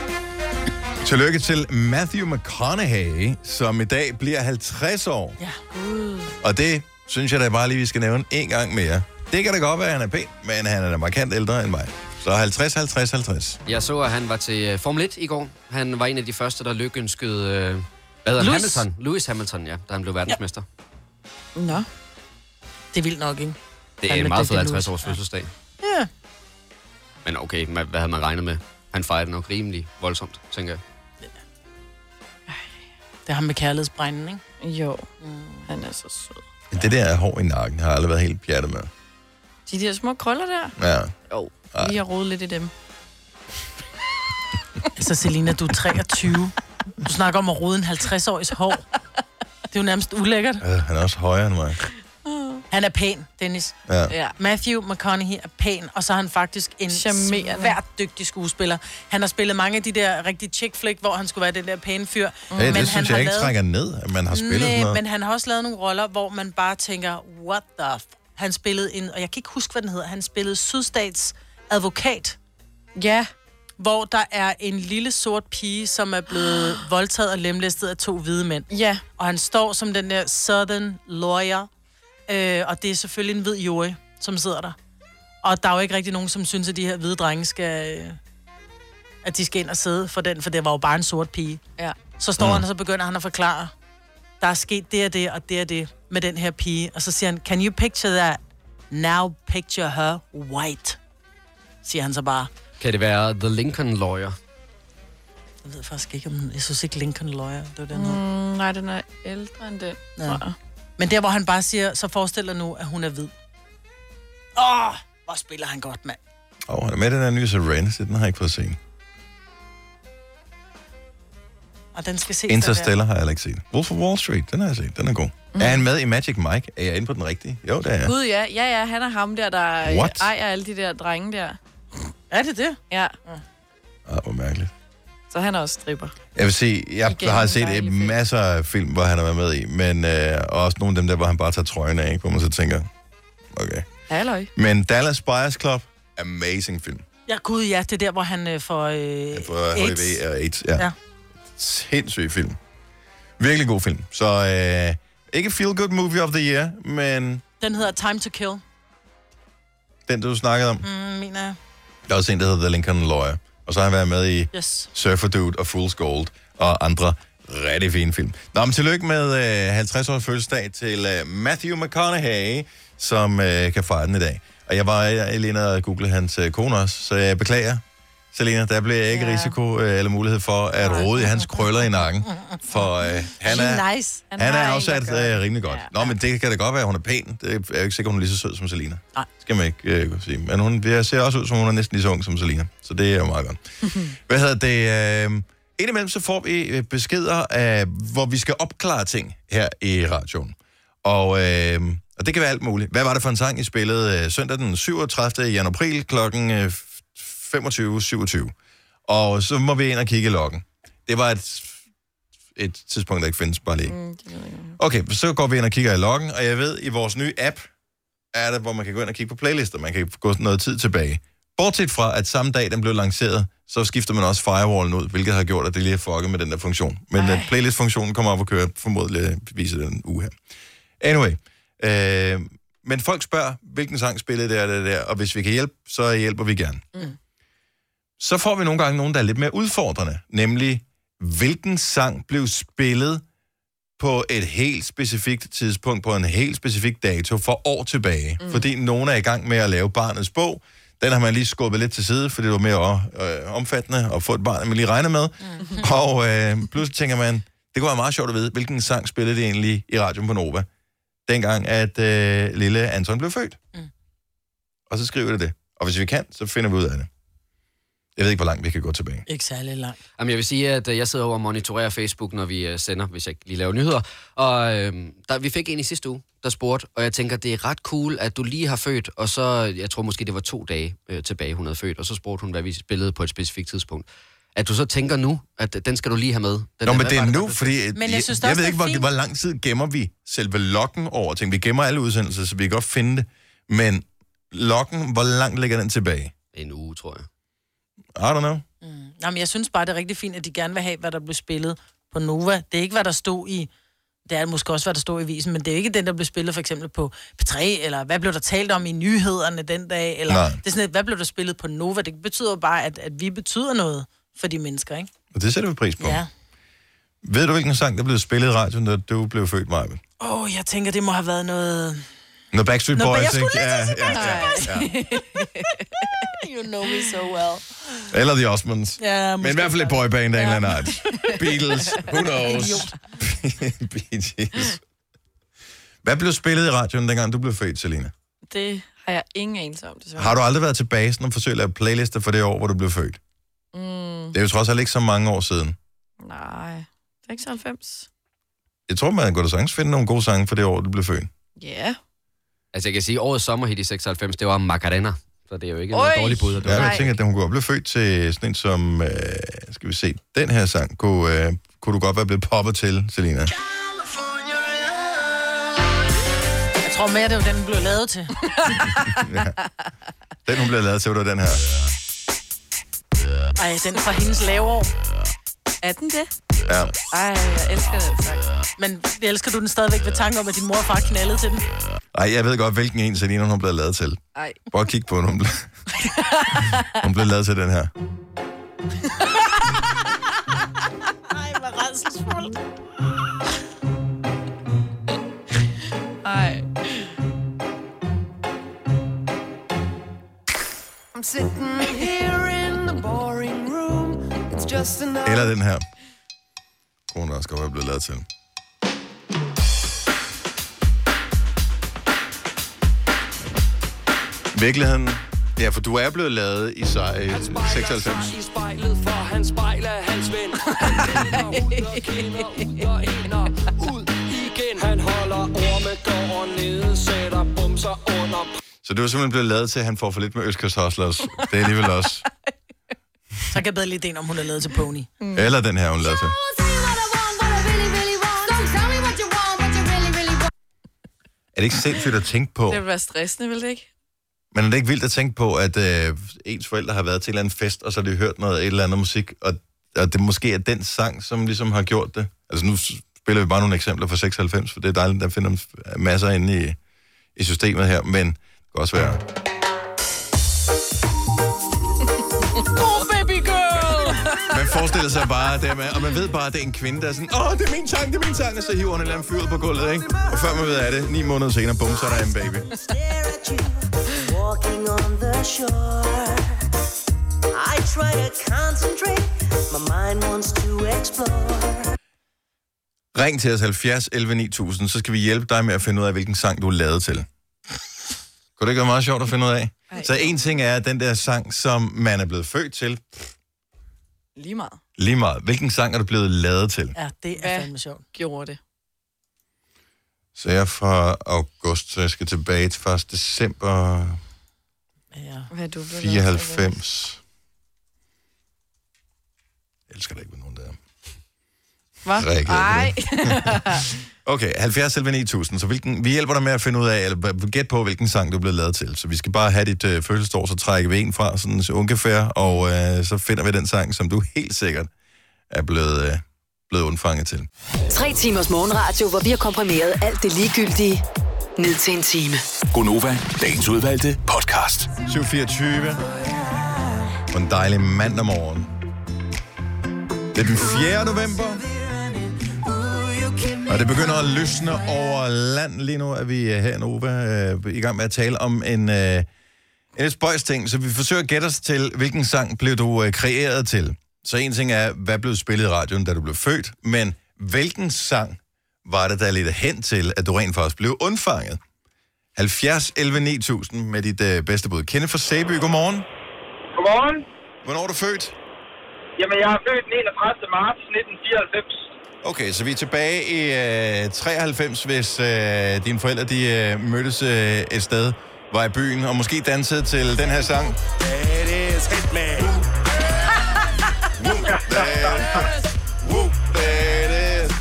Tillykke til Matthew McConaughey, som i dag bliver 50 år. Ja. Og det synes jeg da bare lige, vi skal nævne en gang mere. Det kan da godt være, at han er pæn, men han er da markant ældre end mig. Så 50, 50, 50. Jeg så, at han var til øh, Formel 1 i går. Han var en af de første, der lykønskede... Øh, hvad hedder? Lewis. Hamilton. Lewis Hamilton, ja, da han blev verdensmester. Nå. Det er vildt nok, ikke? Det er en meget fed Lewis. 50 års fødselsdag. Ja. Men okay, hvad hvad havde man regnet med? Han fejrede det nok rimelig voldsomt, tænker jeg. Det er ham med kærlighedsbrænden, ikke? Jo, han er så sød. Det der hår i nakken har jeg aldrig været helt pjattet med. De der små krøller der. Ja. Jo, vi har rodet lidt i dem. Altså, Selina, du er 23. Du snakker om at rode en 50-årigs hår. Det er jo nærmest ulækkert. Øh, han er også højere end mig. Han er pæn, Dennis. Ja. Ja. Matthew McConaughey er pæn, og så er han faktisk en Charmerende. svært dygtig skuespiller. Han har spillet mange af de der rigtig chick flick, hvor han skulle være den der pæne fyr. Mm. Hey, det han synes har jeg ikke lavet- trækker ned, at man har spillet sådan Nej, noget. men han har også lavet nogle roller, hvor man bare tænker, what the f... Han spillede en, og jeg kan ikke huske, hvad den hedder, han spillede Sydstats advokat, Ja. hvor der er en lille sort pige, som er blevet voldtaget og lemlæstet af to hvide mænd. Ja. Og han står som den der southern lawyer, øh, og det er selvfølgelig en hvid jury, som sidder der. Og der er jo ikke rigtig nogen, som synes, at de her hvide drenge skal... Øh, at de skal ind og sidde for den, for det var jo bare en sort pige. Ja. Så står Mm. han, og så begynder han at forklare, der er sket det og det og det og det med den her pige. Og så siger han, can you picture that? Now picture her white. Siger han så bare. Kan det være The Lincoln Lawyer? Jeg ved faktisk ikke, om jeg synes ikke Lincoln Lawyer, det var den Mm, nej, den er ældre end den. Ja. tror jeg. Men der, hvor han bare siger, så forestil dig nu, at hun er hvid. Åh, oh, hvor spiller han godt, mand. Og han er med i den her nye Serenity, den har jeg ikke fået set. Og den skal ses. Interstellar har jeg heller ikke set. Wolf of Wall Street, den har jeg set. Den er god. Mm. Er han med i Magic Mike? Er jeg inde på den rigtige? Jo, det er jeg. Gud, ja. Ja, ja, han er ham der, der What? ejer alle de der drenge der. Er det det? Ja, Ah, hvor mærkeligt. så han er også stripper. Jeg vil sige, jeg Igen har set et film. masser af film, hvor han har været med i, men øh, også nogle af dem der, hvor han bare tager trøjen af, ikke? hvor man så tænker, okay. Halløj. Men Dallas Buyers Club, amazing film. Ja, gud, ja, det er der, hvor han øh, får øh, For HIV og AIDS, ja. Ja. ja. Sindssyg film. Virkelig god film. Så øh, ikke Feel Good Movie of the Year, men Den hedder Time to Kill, den, du snakkede om. mm, mener jeg. Der er også en, der hedder The Lincoln Lawyer. Og så har han været med i Yes. Surfer Dude og Fool's Gold og andre rigtig fine film. Nå, men tillykke med øh, 50 års fødselsdag til øh, Matthew McConaughey, som øh, kan fejre den i dag. Og jeg var øh, lige og google hans øh, kone også, så jeg beklager. Selina, der bliver ikke Ja. risiko øh, eller mulighed for at rode i hans krøller i nakken. For øh, han er, nice. han har er afsat øh, rimelig godt. Ja. Nå, men det kan da godt være, at hun er pæn. Det er jeg er ikke sikker, hun er lige så sød som Selina. Nej. Skal man ikke øh, kunne sige. Men hun jeg ser også ud, som hun er næsten lige så ung som Selina. Så det er jo meget godt. Hvad hedder det? Øh, indimellem så får vi øh, beskeder, af, hvor vi skal opklare ting her i radioen. Og, øh, og det kan være alt muligt. Hvad var det for en sang, I spillede øh, søndag den 37. januar kl. Øh, 25.27? Og så må vi ind og kigge i loggen. Det var et, et tidspunkt, der ikke findes bare lige. Mm. Okay, så går vi ind og kigger i loggen, og jeg ved, i vores nye app er det, hvor man kan gå ind og kigge på playlister. Man kan gå noget tid tilbage. Bortset fra, at samme dag, den blev lanceret, så skifter man også firewallen ud, hvilket har gjort, at det lige er fucket med den der funktion. Men den playlist-funktionen kommer op og kører formodentlig viser den uge her. Anyway, øh, men folk spørger, hvilken sang spillede det og det der, og hvis vi kan hjælpe, så hjælper vi gerne. Mm. Så får vi nogle gange nogen, der er lidt mere udfordrende, nemlig, hvilken sang blev spillet på et helt specifikt tidspunkt, på en helt specifik dato for år tilbage. Mm. Fordi nogen er i gang med at lave barnets bog. Den har man lige skubbet lidt til side, fordi det var mere øh, omfattende at få et barn, man lige regner med. Mm. Og øh, pludselig tænker man, det kunne være meget sjovt at vide, hvilken sang spillede det egentlig i radioen på Nova, dengang at øh, lille Anton blev født. Mm. Og så skriver det det. Og hvis vi kan, så finder vi ud af det. Jeg ved ikke, hvor langt vi kan gå tilbage. Ikke særlig langt. Jamen, jeg vil sige, at øh, jeg sidder over og monitorerer Facebook, når vi øh, sender, hvis jeg lige laver nyheder. Og øh, der, vi fik en i sidste uge, der spurgte, og jeg tænker, det er ret cool, at du lige har født, og så, jeg tror måske, det var to dage øh, tilbage, hun havde født, og så spurgte hun, hvad vi spillede på et specifikt tidspunkt. At du så tænker nu, at den skal du lige have med. Den Nå, der, men det er nu, fordi Men jeg jeg, synes jeg, også, ved ikke, hvor, fint. hvor lang tid gemmer vi selve loggen over ting. Vi gemmer alle udsendelser, så vi kan godt finde det. Men loggen, hvor langt ligger den tilbage? En uge, tror jeg. I don't know. Nå, men jeg synes bare, det er rigtig fint, at de gerne vil have, hvad der blev spillet på Nova. Det er ikke, hvad der stod i... Det er måske også, hvad der stod i visen, men det er ikke den, der blev spillet for eksempel på P3, eller hvad blev der talt om i nyhederne den dag, eller Nej. det er sådan et, hvad blev der spillet på Nova? Det betyder jo bare, at, at vi betyder noget for de mennesker, ikke? Og det sætter vi pris på. Ja. Ved du, hvilken sang, der blev spillet i radioen, da du blev født, Maja? Åh, oh, jeg tænker, det må have været noget... Når Backstreet Nå, Boys, men jeg skulle ikke? lige til sige ja, ja, ja. You know me so well. Eller The Osmonds. Ja, Men i hvert fald et boyband af en eller anden art. Beatles, who knows? Bee Gees. Hvad blev spillet i radioen, dengang du blev født, Selina? Det har jeg ingen anelse om, desværre. Har du aldrig været tilbage sådan og forsøgt at lave playlister for det år, hvor du blev født? Mm, Det er jo trods alt ikke så mange år siden. nej, 96. Jeg tror, man kunne da sagtens finde nogle gode sange for det år, du blev født. Ja. Yeah. Altså, jeg kan sige, årets sommerhit i 96, det var Macarena. Så det er jo ikke noget dårligt bud. at Ja, men jeg tænker, at hun kunne godt blive født til sådan en som... Øh, skal vi se, den her sang kunne, øh, kunne du godt være blevet poppet til, Selina. Jeg tror mere, det var den, den blev lavet til. Den, hun blev lavet til, var den her. Ej, den fra hendes laveår. Er den det? Ja. Ej, jeg elsker den sang. Men elsker du den stadigvæk ved tanken om, at din mor og far knaldede til den? Ej, jeg ved godt, hvilken en Selina hun blev lavet til. Ej. Prøv at kigge på den. Hun blev, hun blev lavet til den her. Ej, hvor rædselsfuldt. Ej. I'm sitting here in the boring room. It's just another Eller den her. Kunne hun også godt være blevet lavet til. Virkeligheden... Ja, for du er blevet lavet i sig, øh, 96. i spejlet, for han spejler hans ven. Han vender ud og kinder, ud og ender, ud igen. Han holder orme, går ned, sætter bumser under Så det var simpelthen blevet lavet til, at han får for lidt med Østkyst Hustlers. Det er alligevel også. Så kan jeg bedre lide den, om hun er lavet til pony. Mm. Eller den her, hun lavede til. Er det ikke sindssygt at tænke på? Det vil være stressende, vil det ikke? Men er det ikke vildt at tænke på, at øh, ens forældre har været til en eller anden fest, og så har de hørt noget et eller andet musik, og, og det måske er den sang, som ligesom har gjort det? Altså nu spiller vi bare nogle eksempler fra 96, for det er dejligt, der finder masser inde i, i systemet her, men det kan også være... forestiller sig bare det med, og man ved bare, at det er en kvinde, der er sådan, åh, det er min sang, det er min sang, og så hiver hun en eller anden fyr på gulvet, ikke? Og før man ved af det, ni måneder senere, bum, så er der en baby. Walking on the shore. I try to concentrate. My mind wants to explore. Ring til os 70 11 9000, så skal vi hjælpe dig med at finde ud af, hvilken sang du er lavet til. Kunne det ikke være meget sjovt at finde ud af? Ej. Så en ting er den der sang, som man er blevet født til. Lige meget. Lige meget. Hvilken sang er du blevet lavet til? Ja, det er fandme sjovt. Gjorde det. Så jeg er fra august, så jeg skal tilbage til 1. december Ja. Hvad er du blevet lavet til? 94. Jeg elsker det ikke. Hvad? reagerede på Ej. Okay, 70 11 9000. Så hvilken, vi hjælper dig med at finde ud af, eller gæt på, hvilken sang du er blevet lavet til. Så vi skal bare have dit øh, fødselsår, så trækker vi en fra, sådan så ungefær, og øh, så finder vi den sang, som du helt sikkert er blevet, øh, blevet undfanget til. Tre timers morgenradio, hvor vi har komprimeret alt det ligegyldige ned til en time. Gonova, dagens udvalgte podcast. 7.24. På en dejlig mandag morgen. Det er den 4. november. Og det begynder at lysne over land. Lige nu er vi her i Nova øh, i gang med at tale om en, øh, en lidt spøjs ting. Så vi forsøger at gætte os til, hvilken sang blev du øh, kreeret til. Så en ting er, hvad blev spillet i radioen, da du blev født. Men hvilken sang var det, der ledte hen til, at du rent faktisk blev undfanget? 70 11 9000 med dit øh, bedste bud. Kenneth fra Sæby, godmorgen. Godmorgen. Hvornår er du født? Jamen, jeg er født den 31. marts 1994. Okay, så vi er tilbage i øh, 93, hvis øh, dine forældre de, øh, mødtes øh, et sted, var i byen, og måske dansede til den her sang. That is Hitman. me. That is. woo, that is.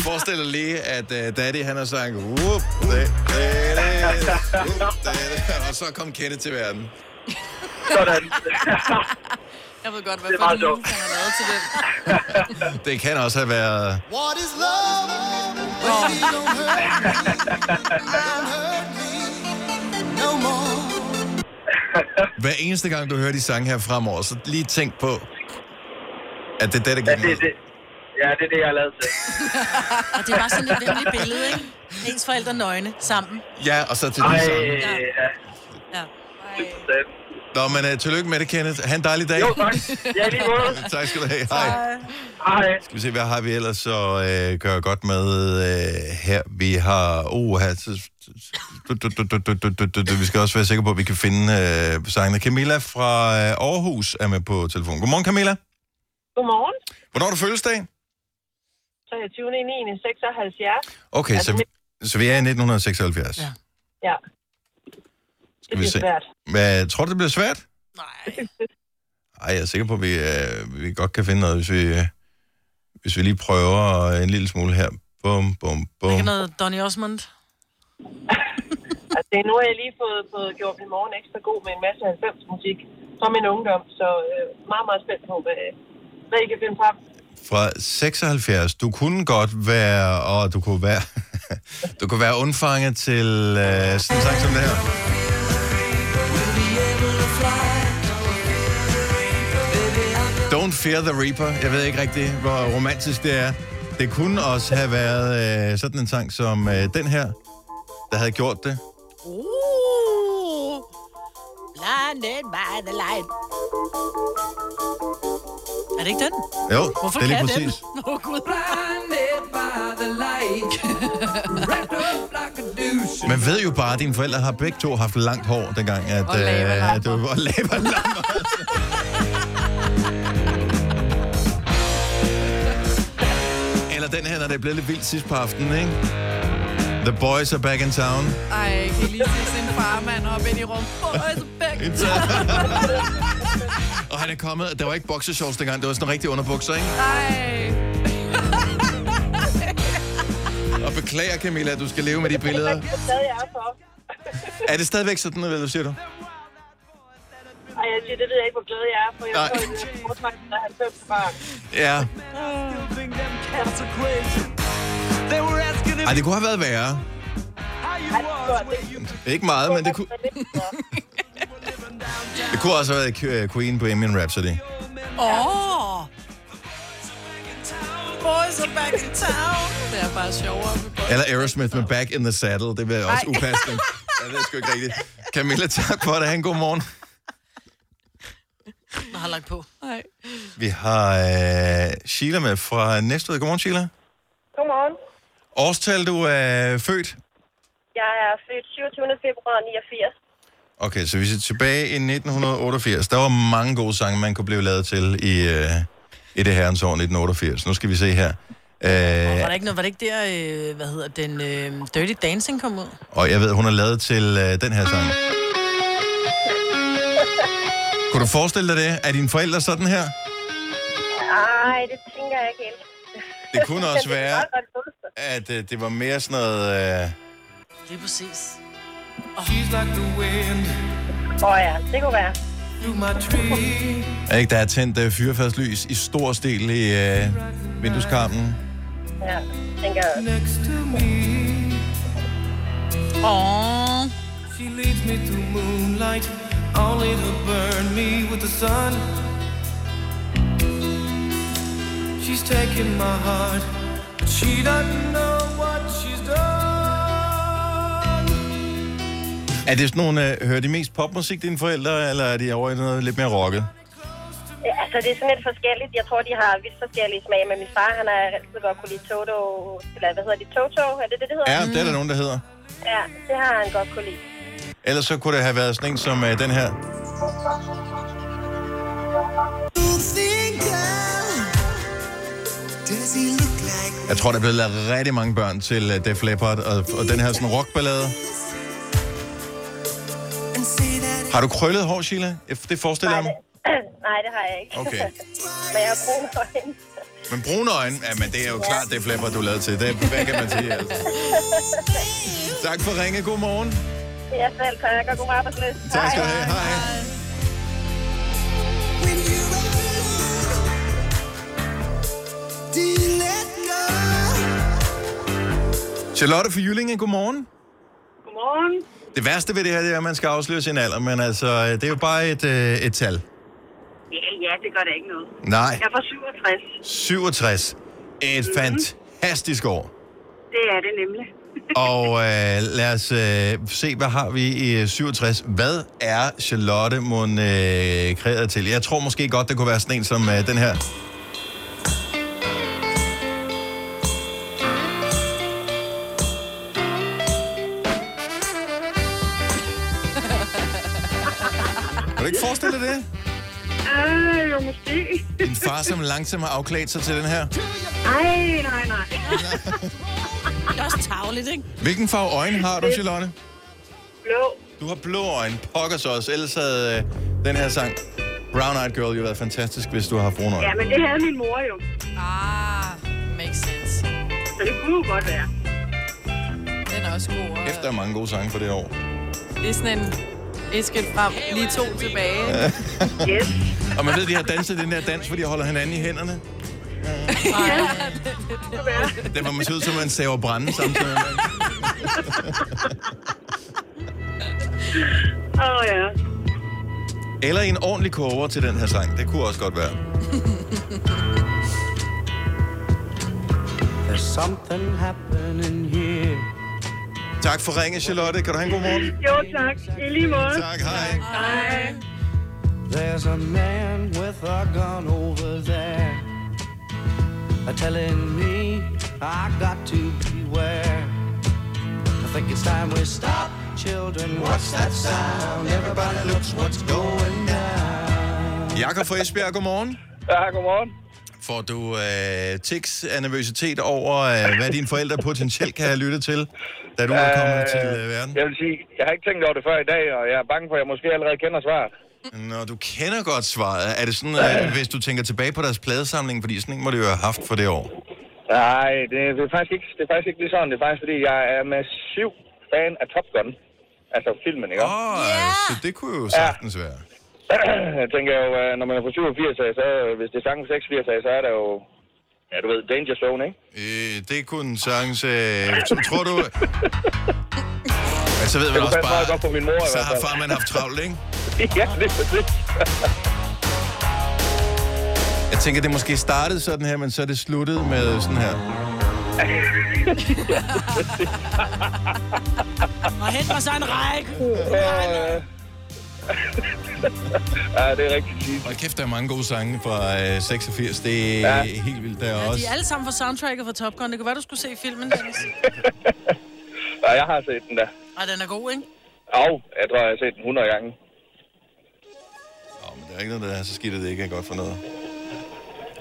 Forestil dig lige, at uh, Daddy han har sagt, whoop, that, that is, whoop, that is. og så kom Kenneth til verden. Sådan. Jeg ved godt, hvad Det for en han har lavet til den. Det kan også have været... What is love? Baby, don't hurt me. Don't hurt me no more. Hver eneste gang, du hører de sange her fremover, så lige tænk på, at det er det, der Ja, gik det, det, ja, det er det, jeg har lavet til. Og det er bare sådan et venligt billede, ikke? Ens forældre nøgne sammen. Ja, og så til Ej, de sange. ja. Ja. det- Nå, men uh, tillykke med det, Kenneth. Ha' en dejlig dag. Jo, tak. Ja, lige måde. tak skal du have. Hej. Hej. Skal vi se, hvad har vi ellers så uh, øh, gør godt med uh, her? Vi har... Oh, vi skal også være sikre på, at vi kan finde uh, sangene. Camilla fra uh, Aarhus er med på telefon. Godmorgen, Camilla. Godmorgen. Hvornår er du fødselsdag? 23.9.76. Okay, så, så vi er i 1976. Ja. Ja. Skal Det vi er se. svært. Hvad, tror du, det bliver svært? Nej. Ej, jeg er sikker på, at vi, øh, vi godt kan finde noget, hvis vi, øh, hvis vi lige prøver en lille smule her. Bum, bum, bum. Ikke noget Donny Osmond? Det, nu har jeg lige fået, fået gjort min morgen ekstra god med en masse 90 musik fra min ungdom, så øh, meget, meget spændt på, hvad, hvad I kan finde frem. Fra 76. Du kunne godt være, og du kunne være, du kunne være undfanget til øh, sådan en sang som det her. Don't Fear the Reaper. Jeg ved ikke rigtig, hvor romantisk det er. Det kunne også have været øh, sådan en sang som øh, den her, der havde gjort det. Uh, blinded by the light. Er det ikke den? Jo, Hvorfor det er lige præcis. den? Oh, Gud. Man ved jo bare, at dine forældre har begge to haft langt hår, dengang at, Og øh, at det var og laverlamper. Den her, når det er blevet lidt vildt sidst på aftenen, ikke? The boys are back in town. Ej, jeg kan lige se sin farmand op ind i rum. Boys back in Og han er kommet, der var ikke boxershorts dengang, det var sådan rigtig underbukser, ikke? Ej. Og beklager, Camilla, at du skal leve med de billeder. Det er stadig er for. Er det stadigvæk sådan, eller hvad siger du? Ej, jeg siger, det ved jeg ikke, hvor glad jeg er, for jeg Nej. foretrækning af 90 barn. Ja. Ej, det kunne have været værre. Ikke meget, men det kunne, det kunne også have været Queen Bohemian Rhapsody. Åh! Oh. Boys are back in town. Det er bare sjovere. Eller Aerosmith med Back in the Saddle. Det vil også upassende. Jeg ved sgu ikke rigtigt. Camilla, tak for det. Ha' en god morgen. Jeg har lagt på. Nej. Vi har øh, Sheila med fra Næstved. Godmorgen, Sheila. Godmorgen. Årstal, du er født? Jeg er født 27. februar 89. Okay, så vi er tilbage i 1988. Der var mange gode sange, man kunne blive lavet til i, øh, i det herrens år 1988. Nu skal vi se her. Og Øh, var det ikke, noget, var det ikke der, øh, hvad hedder den, øh, Dirty Dancing kom ud? og jeg ved, hun er lavet til øh, den her sang. Kunne du forestille dig det? Er dine forældre sådan her? Ej, det tænker jeg ikke helt. Det kunne også Det være, at øh, det var mere sådan noget... Øh, Lige præcis. Åh oh, ja, det kunne være. er ikke, der er tændt øh, fyrfærdslys i stor stil i øh, vindueskarmen. Ja, tænker jeg. Åh. She leads me through moonlight, only to burn me with the sun. She's taking my heart, but she doesn't know what she's done. Er det sådan nogle... Øh, hører de mest popmusik, dine forældre, eller er de over i noget lidt mere rocket? Ja, altså, det er sådan lidt forskelligt. Jeg tror, de har vidt forskellige smag, men min far, han har altid godt kunne lide Toto, eller hvad hedder det, Toto? Er det det, det hedder? Ja, det er der nogen, der hedder. Ja, det har han godt kunne lide. Ellers så kunne det have været sådan en som øh, den her. Jeg tror, der er blevet lavet rigtig mange børn til uh, Def Leppard, og, og den her sådan rockballade. Har du krøllet hår, Sheila? Det forestiller jeg mig. Nej, det har jeg ikke. Okay. men jeg har brune øjne. Men brune øjne, ja, men det er jo klart Def Leppard, du er lavet til. Det, hvad kan man sige, altså? Tak for ringe. God morgen. Jeg selv tak, og god arbejdsløs. Tak skal du have. Hej. Charlotte fra Jyllinge, godmorgen. Godmorgen. Det værste ved det her, det er, at man skal afsløre sin alder, men altså, øh, det er jo bare et, øh, et tal. Ja, ja, det gør da ikke noget. Nej. Jeg er fra 67. 67. Et fantastisk år. Det er det nemlig. Og øh, lad os øh, se, hvad har vi i øh, 67. Hvad er Charlotte Mon øh, kreeret til? Jeg tror måske godt, det kunne være sådan en som øh, den her. Kan du ikke forestille dig det? Ej, jo, måske. Din far, som langsomt har afklædt sig til den her. Ej, nej, nej. Det er også tavligt, ikke? Hvilken farve øjne har du, Charlotte? Blå. Du har blå øjne. Pokker så også. Ellers havde øh, den her sang, Brown Eyed Girl, jo været fantastisk, hvis du har haft brune øjne. Ja, men det havde min mor jo. Ah, makes sense. Så det kunne jo godt være. Den er også god. Efter mange gode sange for det år. Det er sådan en et skridt frem, lige to tilbage. Yes. Og man ved, de har danset den der dans, hvor de holder hinanden i hænderne. Den var man ser ud som, man saver brænde samtidig. med. Åh, oh, ja. Eller en ordentlig koger til den her sang. Det kunne også godt være. There's something happening here. Tak for ringe, Charlotte. Kan du have en god morgen? Jo, tak. I lige måde. Tak, hej. Hej. There's a man with a gun over there. Uh, Telling me I got to beware. I think it's time we stop. Children, what's that sound? Everybody looks what's going down. Jakob fra Esbjerg, godmorgen. Ja, godmorgen. Får du øh, tics af nervøsitet over, øh, hvad dine forældre potentielt kan have lyttet til, da du er kommet Øh, til øh, verden? Jeg vil sige, jeg har ikke tænkt over det før i dag, og jeg er bange for, at jeg måske allerede kender svaret. Når du kender godt svaret, er det sådan, øh, hvis du tænker tilbage på deres pladesamling, fordi sådan en må det jo have haft for det år? Nej, det, det, er faktisk ikke, det er faktisk ikke lige sådan. Det er faktisk, fordi jeg er massiv fan af Top Gun. Altså filmen, ikke? Åh, oh, yeah. så det kunne jo sagtens være. jeg tænker jo, øh, når man er på 87 af, så øh, hvis det er sangen 86 af, så er der jo, ja du ved, Danger Zone, ikke? Øh, det kunne sagtens... Øh, tror du... Men så ved man også bare, godt på min mor, så har farmand haft travlt, ikke? ja, det er det. Jeg tænker, det måske startede sådan her, men så er det sluttet med sådan her. Og hent mig så en række. ja, det er rigtig. Og kæft, der er mange gode sange fra øh, 86. Det er Ja. ja. helt vildt der Ja, også. de er alle sammen fra soundtracket fra Top Gun. Det kunne være, du skulle se filmen, Dennis. Ja, jeg har set den der. Ej, den er god, ikke? Au, jeg tror, jeg har set den 100 gange. Men der er ikke noget, der er så skidt, at det ikke er godt for noget.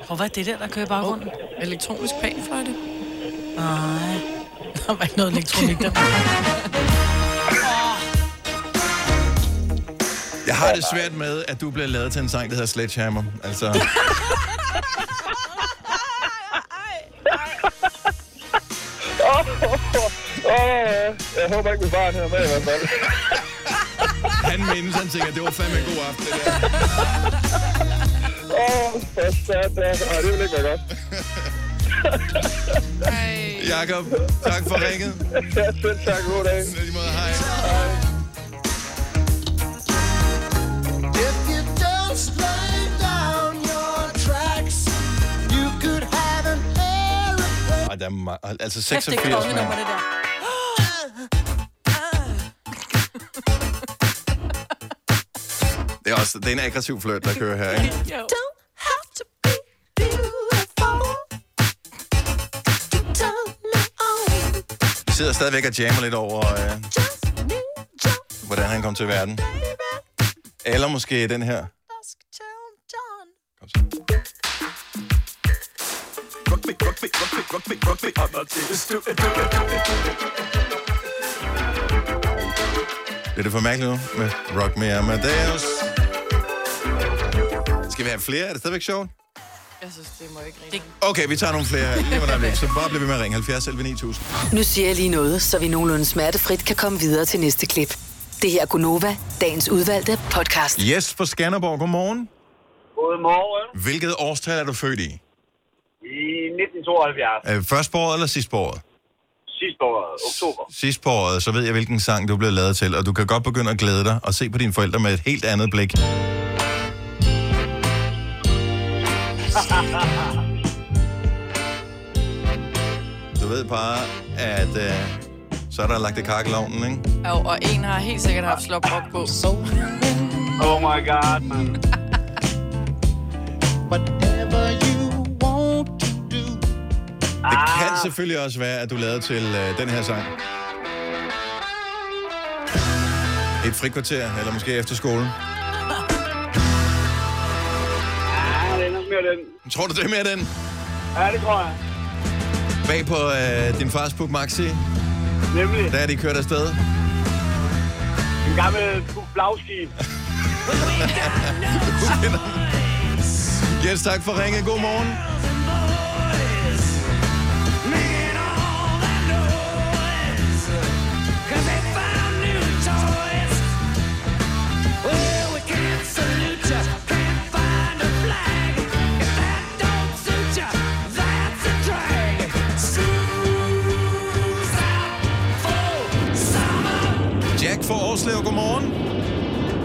Og hvad er det der, der kører i baggrunden? Elektronisk panfløjte. Nej, der var ikke noget elektronik der. Jeg har det svært med, at du bliver lavet til en sang, der hedder Sledgehammer. Altså, Åh, oh, jeg håber ikke, min barn hører med i hvert fald. han mindes, han tænker, det var fandme en god aften, det der. Åh, oh, for satan. Ej, det vil ikke være godt. Jakob, tak for ringet. Ja, selv tak. God dag. Lige måde, hej. If you don't slow down your tracks, you could have an aeroplane. Ej, der er ma- altså Kæft, det 86, er mand. Det er, også, det er en aggressiv fløjt, der kører her, ikke? Don't have to be beautiful to turn me on. Vi sidder stadigvæk og jammer lidt over, øh, hvordan han kom til verden. Eller måske den her. Det er det for mærkeligt nu med Rock Me Amadeus. Skal vi have flere? Er det stadigvæk sjovt? Jeg synes, det må ikke rige. Okay, vi tager nogle flere her. Lige hvordan det Så bare bliver vi med at ringe 70 11 9000. Nu siger jeg lige noget, så vi nogenlunde smertefrit kan komme videre til næste klip. Det her er Gunova, dagens udvalgte podcast. Yes fra Skanderborg, godmorgen. Godmorgen. Hvilket årstal er du født i? I 1972. Øh, Først på året eller sidst på året? Sidste år, oktober. Sidst på året, så ved jeg, hvilken sang du blev lavet til, og du kan godt begynde at glæde dig og se på dine forældre med et helt andet blik. Du ved bare, at øh, så er der lagt det kakkelovnen, ikke? Jo, og en har helt sikkert haft slop rock på. Oh my god, man. Whatever you want to do. Det kan selvfølgelig også være, at du lavede til øh, den her sang. Et frikvarter, eller måske efter skole. Den. Tror du, det er mere den? Ja, det tror jeg. Bag på øh, din fars Puk Maxi, Nemlig. der er de kørt afsted. En gammel flagskib. Yes, tak for ringe. God morgen.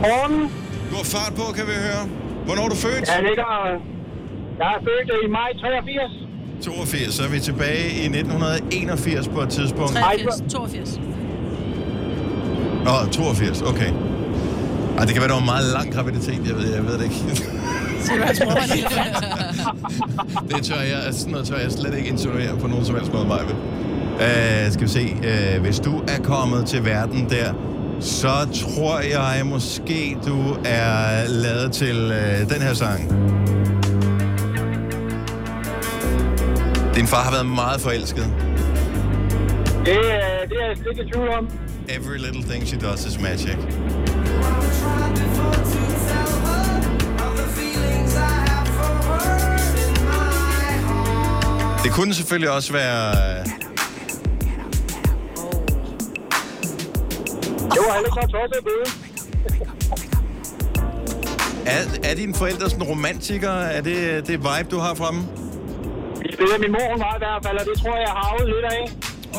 Morgen. Du har fart på, kan vi høre. Hvornår er du født? Jeg ligger... Jeg er født i maj 83. 82, så er vi tilbage i 1981 på et tidspunkt. 83, 82. Nå, 82, okay. Ej, det kan være, det var en meget lang graviditet, jeg ved, jeg ved det ikke. det tør jeg, sådan noget tør jeg slet ikke insinuere på nogen som helst måde, mig. Uh, skal vi se, uh, hvis du er kommet til verden der, så tror jeg måske, du er lavet til uh, den her sang. Din far har været meget forelsket. Det, er- det er jeg slet ikke i tvivl om. Every little thing she does is magic. Det kunne selvfølgelig også være... Det var heller ikke så tosset bøde. Er, er dine forældre sådan romantikere? Er det det vibe, du har fra dem? Det er min mor, var i hvert fald, og det tror jeg, jeg har arvet lidt af.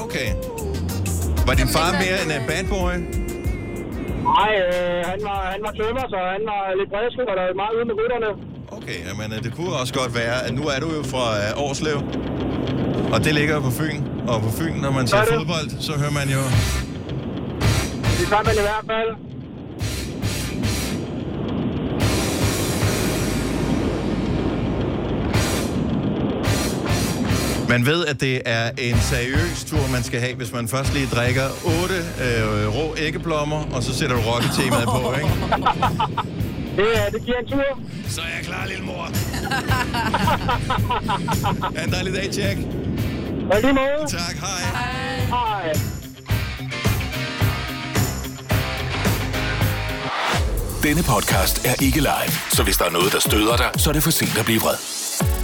Okay. Var din far mere en uh, bad boy? Nej, øh, han, var, han var tømmer, så han var lidt bredskud, og der var meget ude med rytterne. Okay, men uh, det kunne også godt være, at nu er du jo fra uh, Årslev. Og det ligger jo på Fyn. Og på Fyn, når man ser fodbold, så hører man jo... Det kan man i hvert fald. Man ved, at det er en seriøs tur, man skal have, hvis man først lige drikker 8 øh, rå æggeblommer, og så sætter du rocketemaet på, ikke? Det, øh, det giver en tur. Så er jeg klar, lille mor. Ha' en dejlig dag, Jack. Og lige måde. Tak, hej. Hej. Denne podcast er ikke live, så hvis der er noget, der støder dig, så er det for sent at blive vred.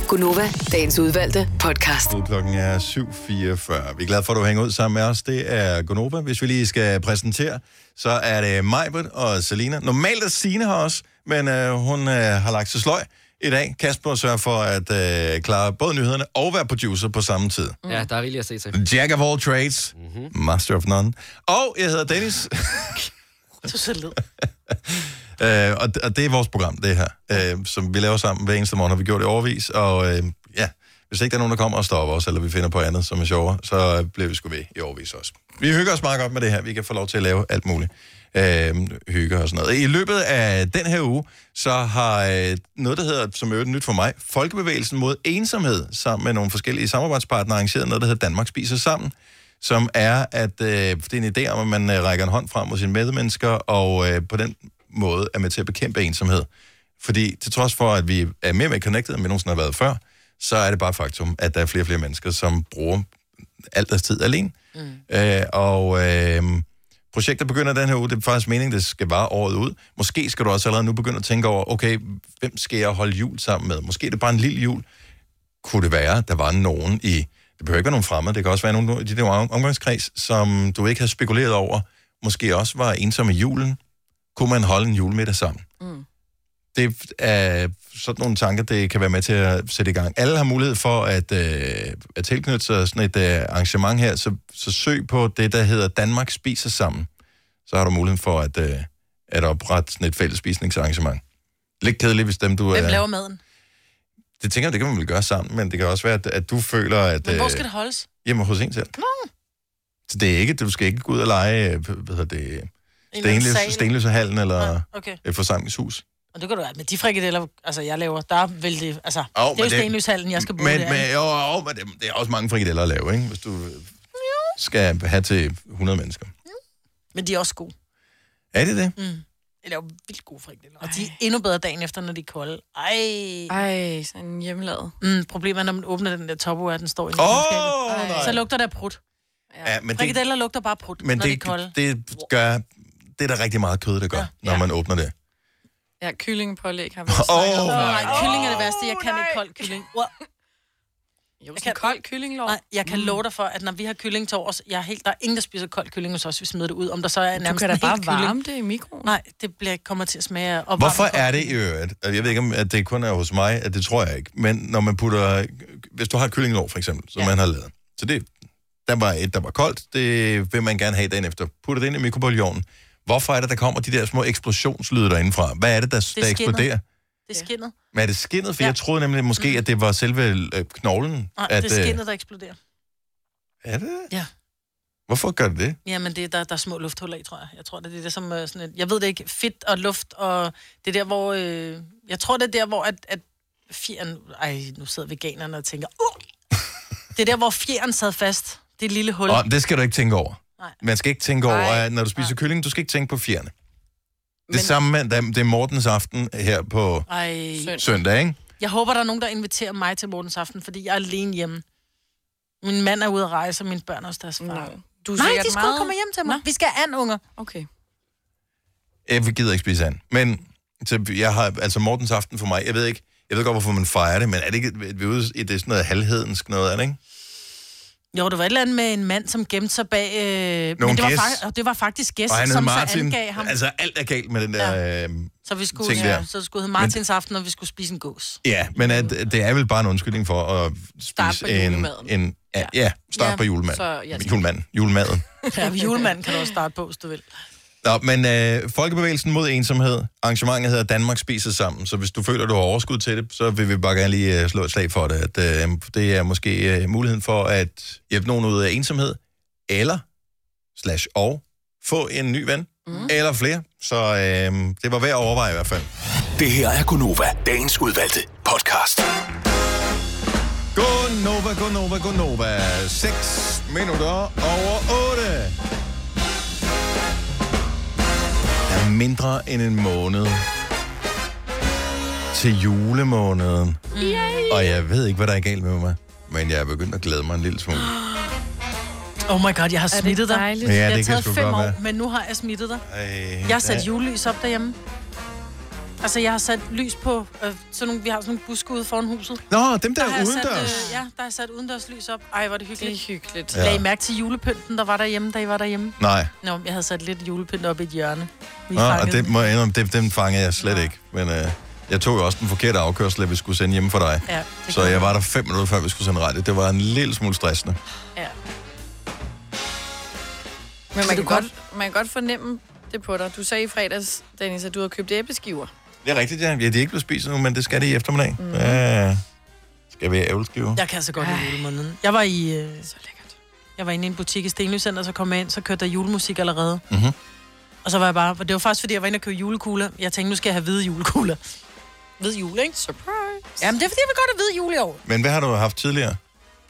Gunova, dagens udvalgte podcast. Nu klokken er 7.44. Vi er glade for, at du hænger ud sammen med os. Det er Gonova. Hvis vi lige skal præsentere, så er det Majbert og Selina. Normalt er Signe her også, men øh, hun øh, har lagt sig sløj i dag. Kasper sørger for at øh, klare både nyhederne og være producer på samme tid. Ja, der er rigeligt at se til. Jack of all trades, mm-hmm. master of none. Og jeg hedder Dennis. Du så led. Øh, og, og det er vores program, det her, øh, som vi laver sammen hver eneste morgen, har vi gjort det overvis. Og øh, ja, hvis ikke der er nogen, der kommer og stopper os, eller vi finder på andet, som er sjovere, så bliver vi sgu ved i overvis også. Vi hygger os meget godt med det her. Vi kan få lov til at lave alt muligt. Øh, hygge og sådan noget. I løbet af den her uge, så har øh, noget, der hedder, som er nyt for mig, Folkebevægelsen mod ensomhed, sammen med nogle forskellige samarbejdspartnere, arrangeret noget, der hedder Danmark Spiser Sammen som er, at øh, det er en idé om, at man øh, rækker en hånd frem mod sine medmennesker, og øh, på den måde er med til at bekæmpe ensomhed. Fordi til trods for, at vi er mere med connected, end vi nogensinde har været før, så er det bare faktum, at der er flere og flere mennesker, som bruger alt deres tid alene. Mm. Øh, og øh, projektet begynder den her uge. Det er faktisk meningen, det skal vare året ud. Måske skal du også allerede nu begynde at tænke over, okay, hvem skal jeg holde jul sammen med? Måske er det bare en lille jul. Kunne det være, der var nogen i... Det behøver ikke være nogen fremmede. Det kan også være nogen i om- omgangskreds, som du ikke har spekuleret over. Måske også var ensom i julen. Kunne man holde en julemiddag sammen? Mm. det er sådan nogle tanker, det kan være med til at sætte i gang. Alle har mulighed for at, øh, at tilknytte sig sådan et øh, arrangement her, så, så søg på det, der hedder Danmark Spiser Sammen. Så har du mulighed for at, øh, at oprette sådan et fælles spisningsarrangement. Lidt kedeligt, hvis dem du Hvem er... laver maden? Det tænker jeg, det kan man vel gøre sammen, men det kan også være, at, at du føler, at... Men hvor øh, skal det holdes? Hjemme hos en selv. Nå. Så det er ikke, du skal ikke gå ud og lege, øh, hvad hedder det, Stenløs. Stenløsehallen eller Okay. et forsamlingshus. Og det kan du være. Med de frikadeller, altså jeg laver, der vil det, altså, Jo, det er men jo det- stenløshallen, jeg skal bruge Men, det. men, jo, jo, men det, det er også mange frikadeller at lave, ikke? Hvis du øh, skal have til 100 mennesker. Men de er også gode. Er det det? Mm. Det er jo vildt gode frikadeller. Og de er endnu bedre dagen efter, når de er kolde. Ej. Ej, sådan en hjemmelavet. Mm, problemet er, når man åbner den der topo, at den står i nej. Så lugter der prut. Ja, men det, Frikadeller lugter bare prut, men når de er det, kolde. det gør... Det er der rigtig meget kød, der gør, ja. når man åbner det. Ja, kyllingepålæg har vi også snakket om. Nej, kylling er det værste. Jeg kan ikke kold kylling. Wow. Jo, jeg kan kold kyllinglov. Nej, jeg kan love dig for, at når vi har kylling til års, jeg er helt, der er ingen, der spiser kold kylling hos os, vi smider det ud. Om der så er nærmest kan da bare hel kylling. varme det i mikroen. Nej, det bliver, kommer til at smage og Hvorfor er det i øvrigt? Jeg ved ikke, om at det kun er hos mig, at det tror jeg ikke. Men når man putter... Hvis du har et kyllinglov, for eksempel, som ja. man har lavet. Så det, der var et, der var koldt. Det vil man gerne have dagen efter. Putter det ind i mikrobølgeovnen. Hvorfor er det, der kommer de der små eksplosionslyde derindefra? Hvad er det, der, Det der er eksploderer? Det er skinnet. Men er det skinnet? For Ja. jeg troede nemlig måske, at det var selve øh, knoglen. Nej, at, det er øh, skinnet, der eksploderer. Er det? Ja. Hvorfor gør det det? Jamen, det, er- der, der er små lufthuller i, tror jeg. Jeg tror, det er det, som øh, sådan et, Jeg ved det ikke. Fedt og luft, og det er der, hvor... Øh, jeg tror, det er der, hvor at, at fjeren... Ej, nu sidder veganerne og tænker... Uh! Det er der, hvor fjeren sad fast. Det et lille hul. Og det skal du ikke tænke over. Nej. Man skal ikke tænke over, Nej. at når du spiser kylling, du skal ikke tænke på fjerne. Det samme med, det er Mortens aften her på Ej. søndag, ikke? Jeg håber, der er nogen, der inviterer mig til morgens aften, fordi jeg er alene hjemme. Min mand er ude at rejse, og mine børn er hos deres far. Du er Nej, de skal meget- komme hjem til mig. Nå. Vi skal have unger. Okay. Jeg gider ikke spise and. Men så jeg har, altså Mortens aften for mig, jeg ved ikke, jeg ved godt, hvorfor man fejrer det, men er det ikke, vi er ude i det er sådan noget halvhedensk noget, er det ikke? Jo, det var et eller andet med en mand, som gemte sig bag... Øh, Nogle men det var, fakt, det var faktisk gæst, Og han som så Martin. angav ham. Altså, alt er galt med den der ja. øh, så vi skulle, ting ja, der. så skulle hedde Martins aften, og vi skulle spise en gås. Ja, men at, det er vel bare en undskyldning for at Start spise på en, en... Ja, ja start Ja, på julemaden. så jeg skal- Julemaden. Julemaden. Ja, julemanden kan du også starte på, hvis du vil. Nå, men øh, Folkebevægelsen mod ensomhed, arrangementet hedder Danmark spiser sammen, så hvis du føler, du har overskud til det, så vil vi bare gerne lige øh, slå et slag for det. At, øh, det er måske øh, muligheden for at hjælpe nogen ud af ensomhed, eller, slash og, få en ny ven, mm. eller flere. Så øh, det var værd at overveje i hvert fald. Det her er Gunova, dagens udvalgte podcast. Gonova, Gonova, Gonova. 6 minutter over 8. mindre end en måned til julemåneden. Yay. Og jeg ved ikke, hvad der er galt med mig. Men jeg er begyndt at glæde mig en lille smule. Oh my god, jeg har smittet dig. Ja, jeg det har kan taget fem år, være. men nu har jeg smittet dig. Ej, Jeg har sat julelys op derhjemme. Altså, jeg har sat lys på, øh, sådan nogle, vi har sådan nogle buske ude foran huset. Nå, dem der, har jeg Sat, udendørs. øh, ja, der har sat udendørs lys op. Ej, var det hyggeligt. Det er hyggeligt. Ja. Lagde I mærke til julepynten, der var derhjemme, da I var derhjemme? Nej. Nå, jeg havde sat lidt julepynt op i et hjørne. Vi Nå, og det må jeg indrømme, det, den fangede jeg slet ikke. Men øh, jeg tog jo også den forkerte afkørsel, at vi skulle sende hjemme for dig. Ja, det Så jeg var der fem minutter, før vi skulle sende radio. Det var en lille smule stressende. Ja. Men man du kan, godt- godt, man kan godt fornemme det på dig. Du sagde i fredags, Dennis, at du havde købt æbleskiver. Det er rigtigt, ja. ja de er ikke blevet spist nu, men det skal de i eftermiddag. Mm. Ja, skal vi have? Jeg kan så godt lide julemåneden. Jeg var i... Øh, så lækkert. Jeg var inde i en butik i Stenløs Center, så kom jeg ind, så kørte der julemusik allerede. Mm-hmm. Og så var jeg bare... Det var faktisk, fordi jeg var inde og købe julekugler. Jeg tænkte, nu skal jeg have hvide julekugler. Hvid jule, ikke? Surprise. Jamen, det er fordi, jeg vil godt have hvid jule i år. Men hvad har du haft tidligere?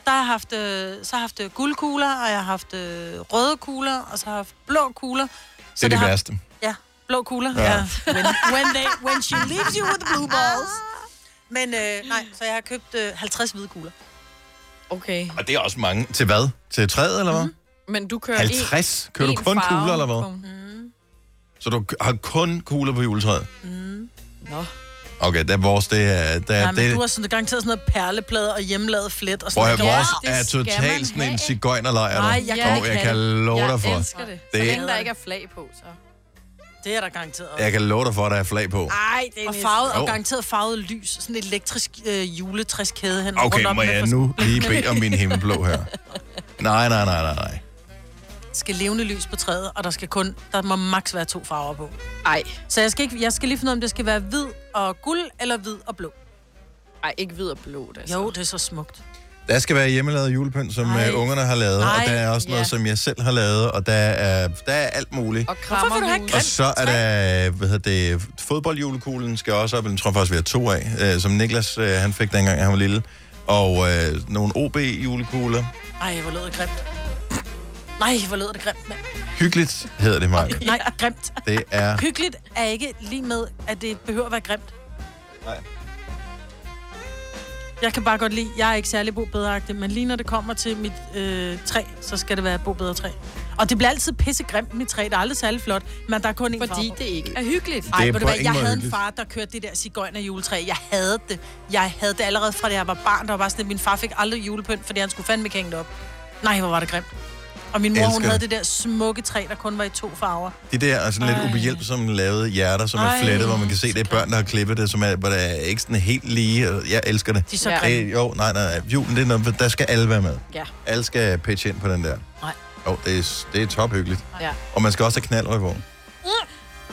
Der har jeg haft, øh, så har jeg haft øh, guldkugler, og jeg har haft øh, røde kugler, og så har jeg haft blå kugler. Det er det har, værste. Ja, blå kugler. Ja. Ja. ja. When, when, they, when she leaves you with the blue balls. Men øh, nej, så jeg har købt øh, 50 hvide kugler. Okay. Og det er også mange. Til hvad? Til træet, eller hvad? Mm. Men du kører 50? Kører du en kun farve kugler, eller hvad? Mm. Så du har kun kugler på juletræet? Mm. Nå. Okay, der er vores, det er... Der, Ja, men det, du har sådan garanteret sådan noget perleplade og hjemmelavet flet og sådan noget. vores er totalt sådan en cigøjnerlejr. Nej, jeg kan Og ikke jeg kan det. love jeg dig for. elsker det. Så Det- længe der ikke er flag på, så. Det er der garanteret. Jeg kan love dig for, at der er flag på. Ej, det er og farvet, og garanteret farvet lys. Sådan et elektrisk øh, juletræskæde hen Okay, rundt om må med jeg nu lige bede om min himmelblå her? Nej, nej, nej, nej, nej. skal levende lys på træet, og der skal kun, der må maks være to farver på. Ej. Så jeg skal, ikke, jeg skal lige finde ud af, om det skal være hvid og guld, eller hvid og blå. Ej, ikke hvid og blå, det Jo, det er så smukt. Der skal være hjemmelavet julepynt, som Ej. øh, ungerne har lavet, Ej, og der er også noget, ja. som jeg selv har lavet, og der er, der er alt muligt. Og Hvorfor vil du have Og så er der, hvad hedder det, fodboldjulekuglen skal også op, den tror jeg faktisk, vi har to af, øh, som Niklas, øh, han fik dengang, han var lille. Og øh, nogle OB-julekugler. Ej, hvor lød det grimt. Nej, hvor lød det grimt, mand. Hyggeligt hedder det, Mark. Nej, grimt. Det er... Hyggeligt er ikke lige med, at det behøver at være grimt. Nej. Jeg kan bare godt lide, jeg er ikke særlig bobedreagtig, men lige når det kommer til mit øh, træ, så skal det være bobedre træ. Og det bliver altid pissegrimt, mit træ. Det er aldrig særlig flot, men der er kun én Fordi farve det ikke er hyggeligt. Det Ej, er ved du hvad, jeg havde en far, der kørte det der cigøjner juletræ. Jeg havde det. Jeg havde det allerede fra, da jeg var barn. Der var bare sådan, at min far fik aldrig julepynt, fordi han skulle fandme ikke hænge det op. Nej, hvor var det grimt. Og min mor, hun Elsker havde det. det der smukke træ, der kun var i to farver. De der er sådan lidt Ej. ubehjælpsomme lavede hjerter, som er Ej, flettet, hvor man kan se, det er børn, der har klippet det, som er, hvor det er ikke sådan helt lige. og Jeg elsker det. De er så Ja. grimme. det jo, nej, nej, nej. Julen, det er noget, der skal alle være med. Ja. Alle skal pitche ind på den der. Nej. Jo, det er, det er tophyggeligt. Ja. Og man skal også have knaldrøg på. Mm.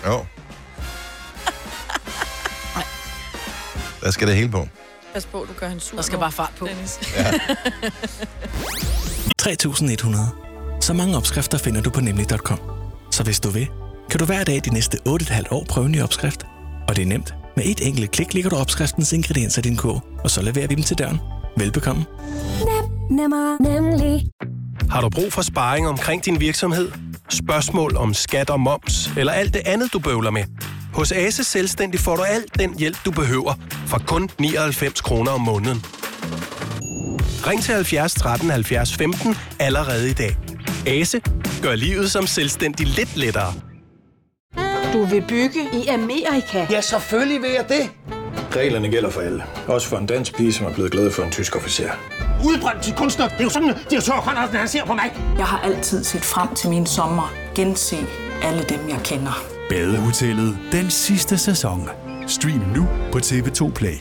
Jo. Der skal det hele på. Pas på, du gør hende sur Der skal nu, bare fart på. Dennis. 3100. Så mange opskrifter finder du på nemlig.com. Så hvis du vil, kan du hver dag de næste 8,5 år prøve en ny opskrift. Og det er nemt. Med et enkelt klik ligger du opskriftens ingredienser i din kog, og så leverer vi dem til døren. Velbekomme. Nemmer, nemlig. Har du brug for sparring omkring din virksomhed? Spørgsmål om skat og moms, eller alt det andet, du bøvler med? Hos Ase Selvstændig får du alt den hjælp, du behøver, for kun 99 kroner om måneden. Ring til 70 13 70 15 allerede i dag. Ase gør livet som selvstændig lidt lettere. Du vil bygge i Amerika? Ja, selvfølgelig vil jeg det. Reglerne gælder for alle. Også for en dansk pige, som er blevet glad for en tysk officer. Udbrændt til kunstner. Det er jo sådan, at de har tørt, han ser på mig. Jeg har altid set frem til min sommer. Gense alle dem, jeg kender. Badehotellet den sidste sæson. Stream nu på TV2 Play.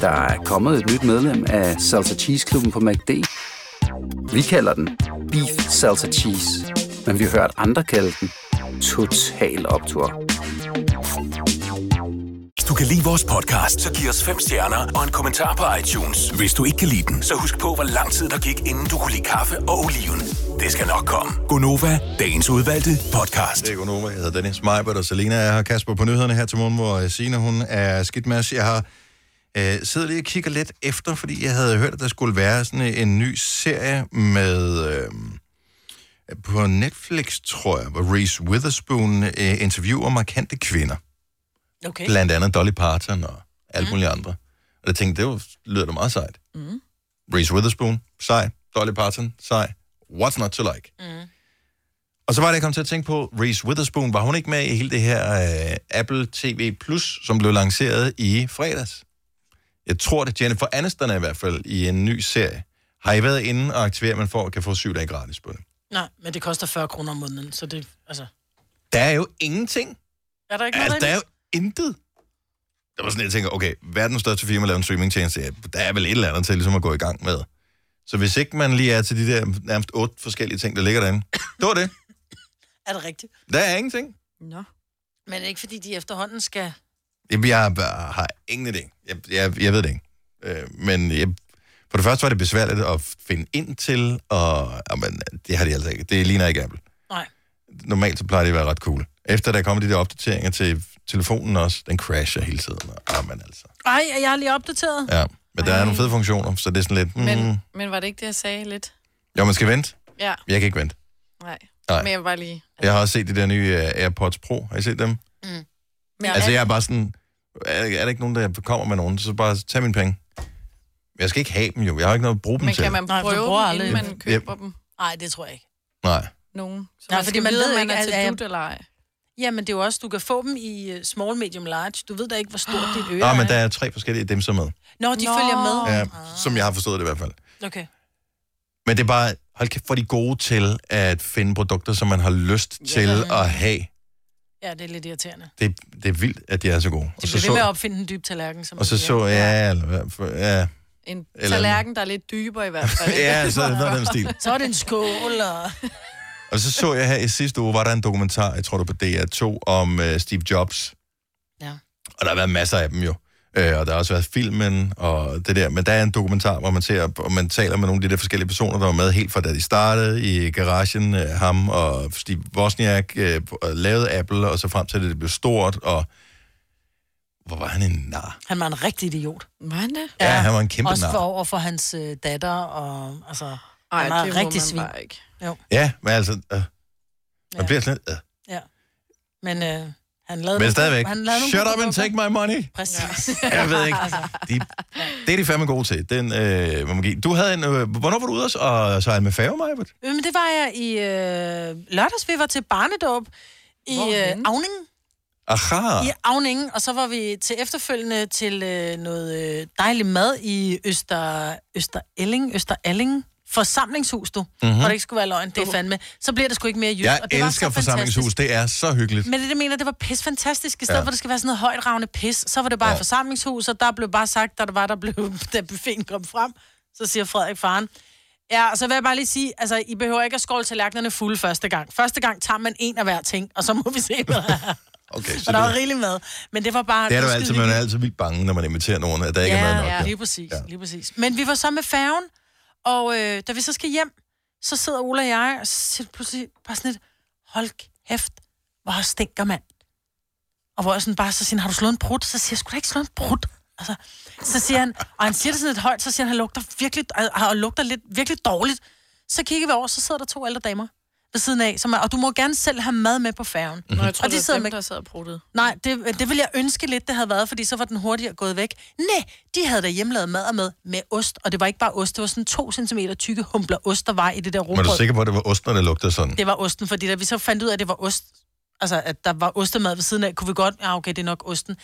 Der er kommet et nyt medlem af Salsa Cheese Klubben på MACD. Vi kalder den Beef Salsa Cheese, men vi har hørt andre kalde den Total Optor. Hvis du kan lide vores podcast, så giv os fem stjerner og en kommentar på iTunes. Hvis du ikke kan lide den, så husk på, hvor lang tid der gik, inden du kunne lide kaffe og oliven. Det skal nok komme. Gonova, dagens udvalgte podcast. Det er Gonova. Jeg hedder Dennis Meibert, og Selina er her. Kasper på nyhederne her til morgen, hvor Signe, hun er skidt med os. Jeg har øh, siddet lige og kigger lidt efter, fordi jeg havde hørt, at der skulle være sådan en ny serie med... Øh, på Netflix, tror jeg, hvor Reese Witherspoon øh, interviewer markante kvinder. Okay. Blandt andet Dolly Parton og alt muligt andre. Og jeg tænkte, det var, lyder da meget sejt. Mm. Reese Witherspoon, sej. Dolly Parton, sej. What's not to like? Mm. Og så var det, jeg kom til at tænke på, Reese Witherspoon, var hun ikke med i hele det her uh, Apple TV Plus, som blev lanceret i fredags? Jeg tror det, Jennifer Aniston er i hvert fald i en ny serie. Har I været inde og aktivere, at man får, kan få syv dage gratis på det? Nej, men det koster 40 kroner om måneden, så det, altså... Der er jo ingenting. Er der ikke Altså, noget der er jo intet. Der var sådan, jeg tænker, okay, verdens største firma laver en streamingtjeneste. Ja, der er vel et eller andet til ligesom at gå i gang med. Så hvis ikke man lige er til de der nærmest otte forskellige ting, der ligger derinde, det var det. Er det rigtigt? Der er ingenting. Nå. Men ikke fordi de efterhånden skal... Jamen, jeg bare har ingen idé. Jeg, jeg, jeg ved det ikke. Øh, men jeg, for det første var det besværligt at finde ind til, og jamen, det har de altså ikke. Det ligner ikke Apple. Nej. Normalt så plejer det at være ret cool. Efter der er kommet de der opdateringer til telefonen også, den crasher hele tiden. Jamen, altså. Ej, jeg har lige opdateret. Ja, men der er nogle fede funktioner, så det er sådan lidt... Mm, Men, men var det ikke det, jeg sagde lidt? Jo, man skal vente. Ja. Jeg kan ikke vente. Nej. Nej. Men jeg var lige... Jeg har også set de der nye uh, AirPods Pro. Har I set dem? Mm. Men Altså, jeg er bare sådan... Er, er der ikke nogen, der kommer med nogen, så bare tag mine penge. Jeg skal ikke have dem jo. Jeg har ikke noget at bruge dem Men til. kan man Nej, for prøve bruger dem, aldrig- inden man køber dem? Nej, det tror jeg ikke. Nej. Nogen. Så Nej, man fordi skal man vide, ved om ikke, man er at- til at- dut eller ej. Jamen, det er jo også, du kan få dem i øh, small, medium, large. Du ved da ikke, hvor stort dit øre Nå, men er. der er tre forskellige dimser med. Nå, de følger med. Ja, som jeg har forstået det i hvert fald. Okay. Men det er bare, hold kæft, er de gode til at finde produkter, som man har lyst til at have. Ja, det er lidt irriterende. Det, det er vildt, at de er så gode. De Og så, bliver ved med at så, opfinde en dyb tallerken. Som og så så, ja, eller, ja, En Eller- tallerken, der er lidt dybere i hvert fald. ja, så er det noget den stil. Så er det en skål, og... Og så så jeg her i sidste uge, var der en dokumentar, jeg tror det var på DR2, om uh, Steve Jobs. Ja. Og der har været masser af dem jo. Øh, og der har også været filmen og det der. Men der er en dokumentar, hvor man ser, og man taler med nogle af de der forskellige personer, der var med helt fra da de startede i garagen. Øh, ham og Steve Wozniak øh, lavede Apple, og så frem til, at det blev stort. Og hvor var han en nar? Han var en rigtig idiot. Var han det? Ja, han var en kæmpe Også nar. for over for hans øh, datter, og altså... Ej, han var det rigtig svin. ikke. Jo, Ja, men altså... Øh, man Ja. bliver sådan lidt... Øh. ja. Men øh, han lavede... Men stadigvæk, han lavede shut up and take my money. Præcis. Jeg ved ikke. De, det er de fandme gode til. Den, øh, give. Du havde en... Øh, hvornår var du ude og sejle med færge, Majbert? Øh, Men det var jeg i øh, lørdags, vi var til barnedåb i øh, Avning. Aha. I Avningen, og så var vi til efterfølgende til øh, noget øh, dejlig mad i Øster, Øster Elling, Øster Alling forsamlingshus, du. Mhm. Mm-hmm. Hvor det ikke skulle være løgn, det er fandme. Så bliver det sgu ikke mere jysk. Jeg og det var elsker så forsamlingshus. fantastisk. Det er så hyggeligt. Men det, det mener, det var pis fantastisk. I stedet Ja. for, at det skal være sådan noget højt pis, så var det bare Ja. forsamlingshus, og der blev bare sagt, da der var, der blev, da buffeten kom frem, så siger Frederik faren, Ja, og så vil jeg bare lige sige, altså, I behøver ikke at skåle tallerkenerne fulde første gang. Første gang tager man en af hver ting, og så må vi se, hvad der er. Okay, Og der var rigeligt mad. Men det var bare... Det er du var altid, man er altid vildt bange, når man inviterer nogen, at der ikke ja, er mad nok. Ja, lige præcis, ja. lige præcis. Men vi var så med færgen, og øh, da vi så skal hjem, så sidder Ola og jeg, og så siger pludselig bare sådan lidt, hold kæft, hvor stinker mand. Og hvor jeg sådan bare, så siger han, har du slået en brud? Så siger jeg, skulle da ikke slå en brud? Altså, så siger han, og han siger det sådan lidt højt, så siger han, han lugter virkelig, og, og lugter lidt, virkelig dårligt. Så kigger vi over, så sidder der to ældre damer ved siden af, som er, og du må gerne selv have mad med på færgen. Nå, jeg tror, og det var dem, der sad og pruttede. Nej, det, det ville jeg ønske lidt, det havde været, fordi så var den hurtigere gået væk. Nej, de havde da hjemmelavet mad med, med ost, og det var ikke bare ost, det var sådan to centimeter tykke humpler ost, der var i det der Men er du sikker på, at det var osten, der lugtede sådan? Det var osten, fordi da vi så fandt ud af, at det var ost, altså at der var ostemad ved siden af, kunne vi godt, ja okay, det er nok osten.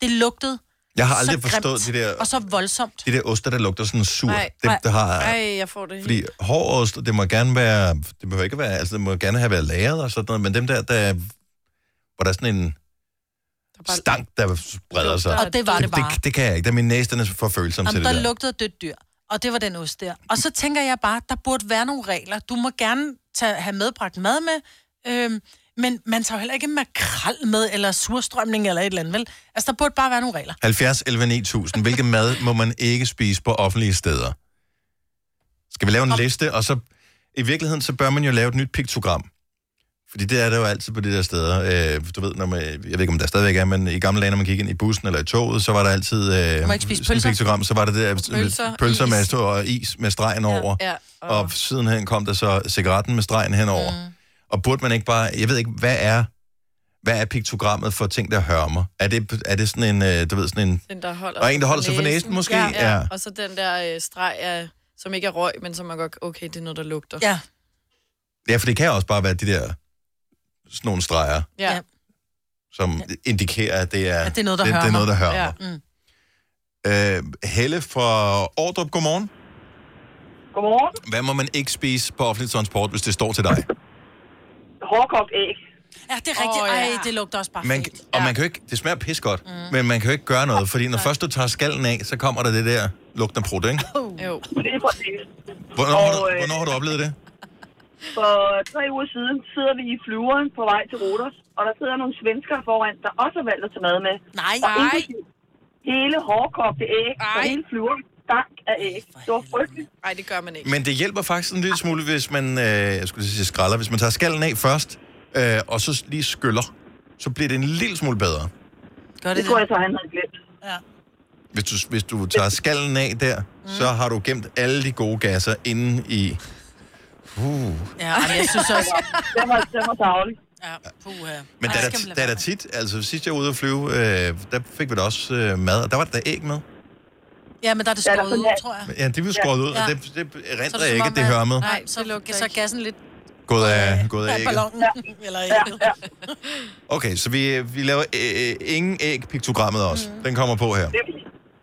Det lugtede Jeg har så aldrig forstået grimt, de der, Og så voldsomt. de der oster, der lugter sådan sur. Nej, det, det har, Ej, jeg får det. Fordi hård ost, det må gerne være, det behøver ikke være, altså det må gerne have været lagret og sådan noget, men dem der, der hvor der er sådan en stank, der spreder sig. Og det var det bare. Det, det kan jeg ikke, der er min næse, den er for følsom Jamen, til der det der. lugtede dødt dyr. Og det var den ost der. Og så tænker jeg bare, der burde være nogle regler. Du må gerne tage, have medbragt mad med, øhm, men man tager jo heller ikke makrel med, eller surstrømning, eller et eller andet, vel? Altså, der burde bare være nogle regler. 70 11 9000. Hvilke mad må man ikke spise på offentlige steder? Skal vi lave en liste, og så... I virkeligheden, så bør man jo lave et nyt piktogram. Fordi det er der jo altid på de der steder. Øh, du ved, når man, jeg ved ikke, om der stadigvæk er, men i gamle dage, når man gik ind i bussen eller i toget, så var der altid øh, må ikke spise pølser. piktogram. Så var der det der Pølser, pølser, med, is. og is med stregen over. Ja, og... og sidenhen kom der så cigaretten med stregen henover. Mm. Og burde man ikke bare... Jeg ved ikke, hvad er... Hvad er piktogrammet for ting, der hørmer? Er det, er det sådan en, øh, du ved, sådan en... Den, der holder, Og en, der holder sig for næsen, måske? Ja, ja. Ja. Og så den der øh, streg, af, som ikke er røg, men som er godt, okay, det er noget, der lugter. Ja. Ja, for det kan også bare være de der... Sådan nogle streger, Ja. som indikerer, at det er... At det er noget, der det, hører det er noget, der hører Ja. mig. Mm. Øh, Helle fra Ordrup, godmorgen. Godmorgen. Hvad må man ikke spise på offentlig transport, hvis det står til dig? Hårdkogt æg. Ja, det er rigtigt. Oh, ja. ja. Ej, det lugter også bare Man, fedt. og man kan jo ikke, det smager pis godt, mm. men man kan jo ikke gøre noget, fordi når først du tager skallen af, så kommer der det der lugtende prut, ikke? Jo. Det er præcis. Hvornår, har du, Og, øh, hvornår har du oplevet det? For tre uger siden sidder vi i flyveren på vej til Rodos, og der sidder nogle svenskere foran, der også har valgt at tage mad med. Nej, og nej. Hele hårdkogte æg, Ej. hele flyveren stank af æg. Det var frygteligt. Nej, det gør man ikke. Men det hjælper faktisk en lille smule, hvis man, øh, jeg skulle sige skralder, hvis man tager skallen af først, øh, og så lige skyller, så bliver det en lille smule bedre. Gør Det, det, det tror jeg så, han havde glemt. Ja. Hvis du, hvis du tager skallen af der, mm. så har du gemt alle de gode gasser inde i... Uh. Ja, men jeg synes også... Det var, det var dagligt. Ja, puha. Men Ej, der, der, der er der tit, altså sidst jeg var ude at flyve, øh, der fik vi da også øh, mad, og der var der æg med. Ja, men der er det skåret ud, tror jeg. Ja, det blev skåret ud, Ja. og det, det er jeg ikke, det hører med. Nej, så, lugter, så er gassen lidt Gået af, gået af ægget. ballonen. Eller Ja, ja. Okay, så vi, vi laver øh, ingen æg-piktogrammet også. Mm. Den kommer på her. Det,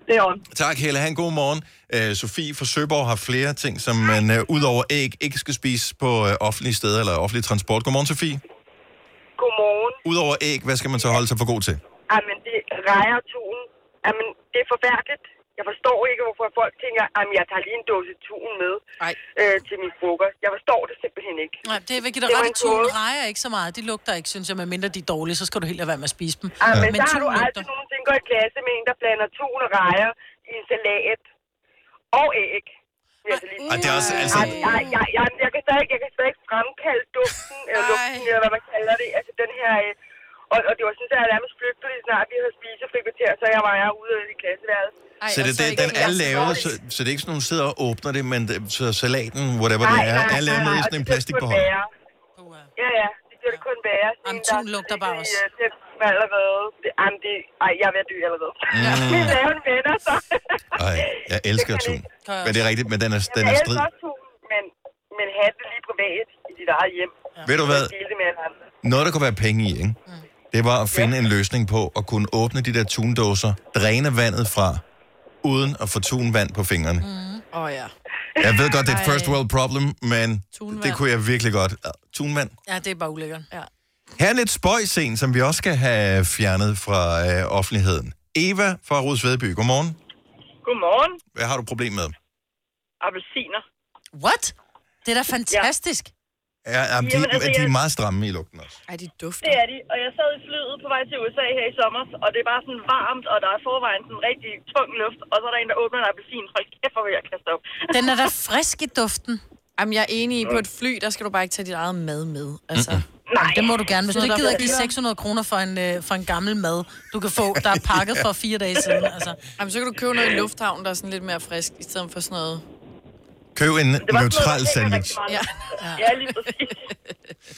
det er on. Tak, Helle. Ha' en god morgen. Øh, Sofie fra Søborg har flere ting, som man øh, ud over æg ikke skal spise på øh, offentlige steder eller offentlig transport. Godmorgen, Sofie. Godmorgen. Udover æg, hvad skal man så holde sig for god til? Jamen, det rejer tun. Jamen, det er forfærdeligt. Jeg forstår ikke, hvorfor folk tænker, at jeg tager lige en dåse tun med øh, til min frokost. Jeg forstår det simpelthen ikke. Nej, det er at Det var rette en tun rejer ikke så meget. De lugter ikke, synes jeg, medmindre de er dårlige, så skal du helt lade være med at spise dem. Ja. Men, men så har du lugter. aldrig nogensinde gået i klasse med en, der blander tun og rejer i en salat og æg. vil Ej, det er også, altså... Ej, jeg, jeg, jeg, jeg, kan stadig, jeg kan stadig fremkalde duften, eller lugten, eller hvad man kalder det. Altså den her... Øh, og, og det var sådan, at jeg nærmest flygtede lige snart, vi havde spisefrikvarter, så jeg var jeg ude i klasseværelset. Så det, det, den er lavet, så, så det er ikke sådan, nogen sidder og åbner det, men det, så salaten, whatever det er, er lavet ned i sådan en plastikbehold. Ja, ja, det gør det kun værre. Jamen, tun lugter bare også. Det er allerede. Det, jamen, det, ej, jeg er ved at dø allerede. Mm. Mine maven vender så. Ej, jeg elsker tun. Men det er rigtigt, men den er, den jeg er elsker strid. også tun, men, men have det lige privat i dit eget hjem. Ved du hvad? Noget, der kunne være penge i, ikke? Det var at finde en løsning på at kunne åbne de der tundåser, dræne vandet fra, uden at få tunvand på fingrene. Åh oh, ja. Jeg ved godt, det er et first world problem, men Tunvand. det kunne jeg virkelig godt. Tunvand. Ja, det er bare ulækkert. Ja. Her er lidt spøjscen, som vi også skal have fjernet fra øh, offentligheden. Eva fra Rudsvedby, godmorgen. Godmorgen. Hvad har du problem med? Appelsiner. What? Det er da fantastisk. Ja, ja, de, Jamen, altså, de er jeg- meget stramme i lugten også. Ej, de dufter. Det er de. Og jeg sad i flyet på vej til USA her i sommer, og det er bare sådan varmt, og der er forvejen sådan rigtig tung luft, og så er der en, der åbner en appelsin. Hold kæft, hvor vil jeg kaste op. Den er da frisk i duften. Jamen, jeg er enig i, på et fly, der skal du bare ikke tage dit eget mad med. Altså. Nej. Det må du gerne. Hvis Så du der ikke gider er give dyrere. 600 kroner for en, øh, for en gammel mad, du kan få, der er pakket for fire dage siden. Altså. Jamen, så kan du købe noget i lufthavnen, der er sådan lidt mere frisk, i stedet for sådan noget... Køb en neutral sandwich. Ja. Ja, lige præcis.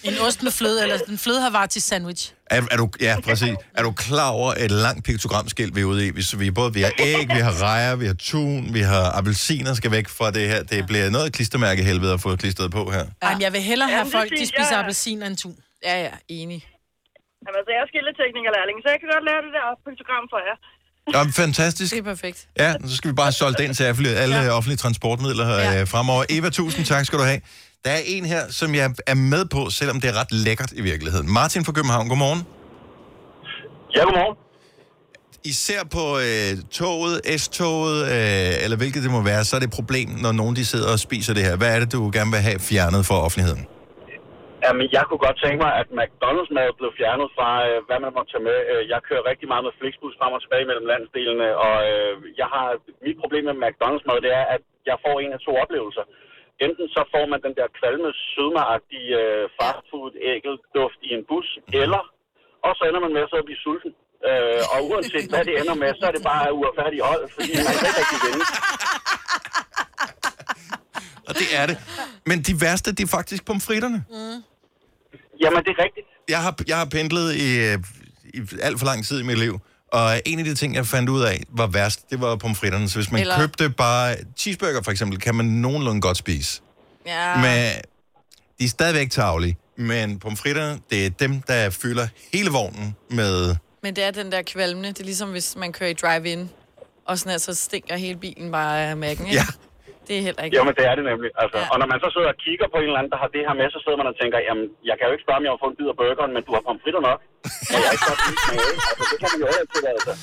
En ost med fløde, eller en fløde Havarti sandwich. Er, er du, ja, præcis. Er du klar over et langt piktogramskilt, vi er ude i? Vi, vi, både, vi har æg, vi har rejer, vi har tun, vi har appelsiner skal væk fra det her. Det bliver noget klistermærke helvede at få klistret på her. Ja. Jamen, jeg vil hellere have Jamen, folk, de spiser jeg- appelsiner end tun. Ja, ja, enig. Jamen, altså, jeg er skilleteknikerlærling, så jeg kan godt lære det der program for jer. Ja, fantastisk. Det er perfekt. Ja, så skal vi bare solde det ind til alle, alle ja. offentlige transportmidler ja. fremover. Eva, tusind tak skal du have. Der er en her, som jeg er med på, selvom det er ret lækkert i virkeligheden. Martin fra København, godmorgen. Ja, godmorgen. Især på øh, toget, S-toget, øh, eller hvilket det må være, så er det et problem, når nogen de sidder og spiser det her. Hvad er det, du gerne vil have fjernet for offentligheden? Jamen, jeg kunne godt tænke mig, at McDonald's mad blev fjernet fra, øh, hvad man må tage med. Øh, Jeg kører rigtig meget med Flixbus frem og tilbage mellem landsdelene, og øh, jeg har, mit problem med McDonald's mad, det er, at jeg får en af to oplevelser. Enten så får man den der kvalme, sødmeagtige øh, fastfood duft i en bus, eller og så ender man med at sidde og blive sulten. Øh, og uanset hvad det ender med, så er det bare uretfærdigt hold, fordi man kan ikke rigtig vinde. Og det er det. Men de værste, det er faktisk pomfritterne. Mm. Jamen, det er rigtigt. Jeg har, jeg har pendlet i, øh, i alt for lang tid i mit liv, og en af de ting, jeg fandt ud af, var værst, det var pomfritterne. Så hvis man Eller- købte bare cheeseburger for eksempel, kan man nogenlunde godt spise. Ja. Men de er stadigvæk tavlige. Men pomfritterne, det er dem, der fylder hele vognen med... Men det er den der kvalmende. Det er ligesom, hvis man kører i drive-in, og sådan her, så stinker hele bilen bare af mækken, ikke? Ja. Det er heller ikke... Jo, men det er det nemlig. Altså, ja. Og når man så sidder og kigger på en eller anden, der har det her med, så sidder man og tænker, jamen, jeg kan jo ikke spørge, om jeg har fået en bid af burgeren, men du har pomfritter nok. Og jeg er ikke godt lide smage. Altså, det kan man jo heller ikke tillade sig.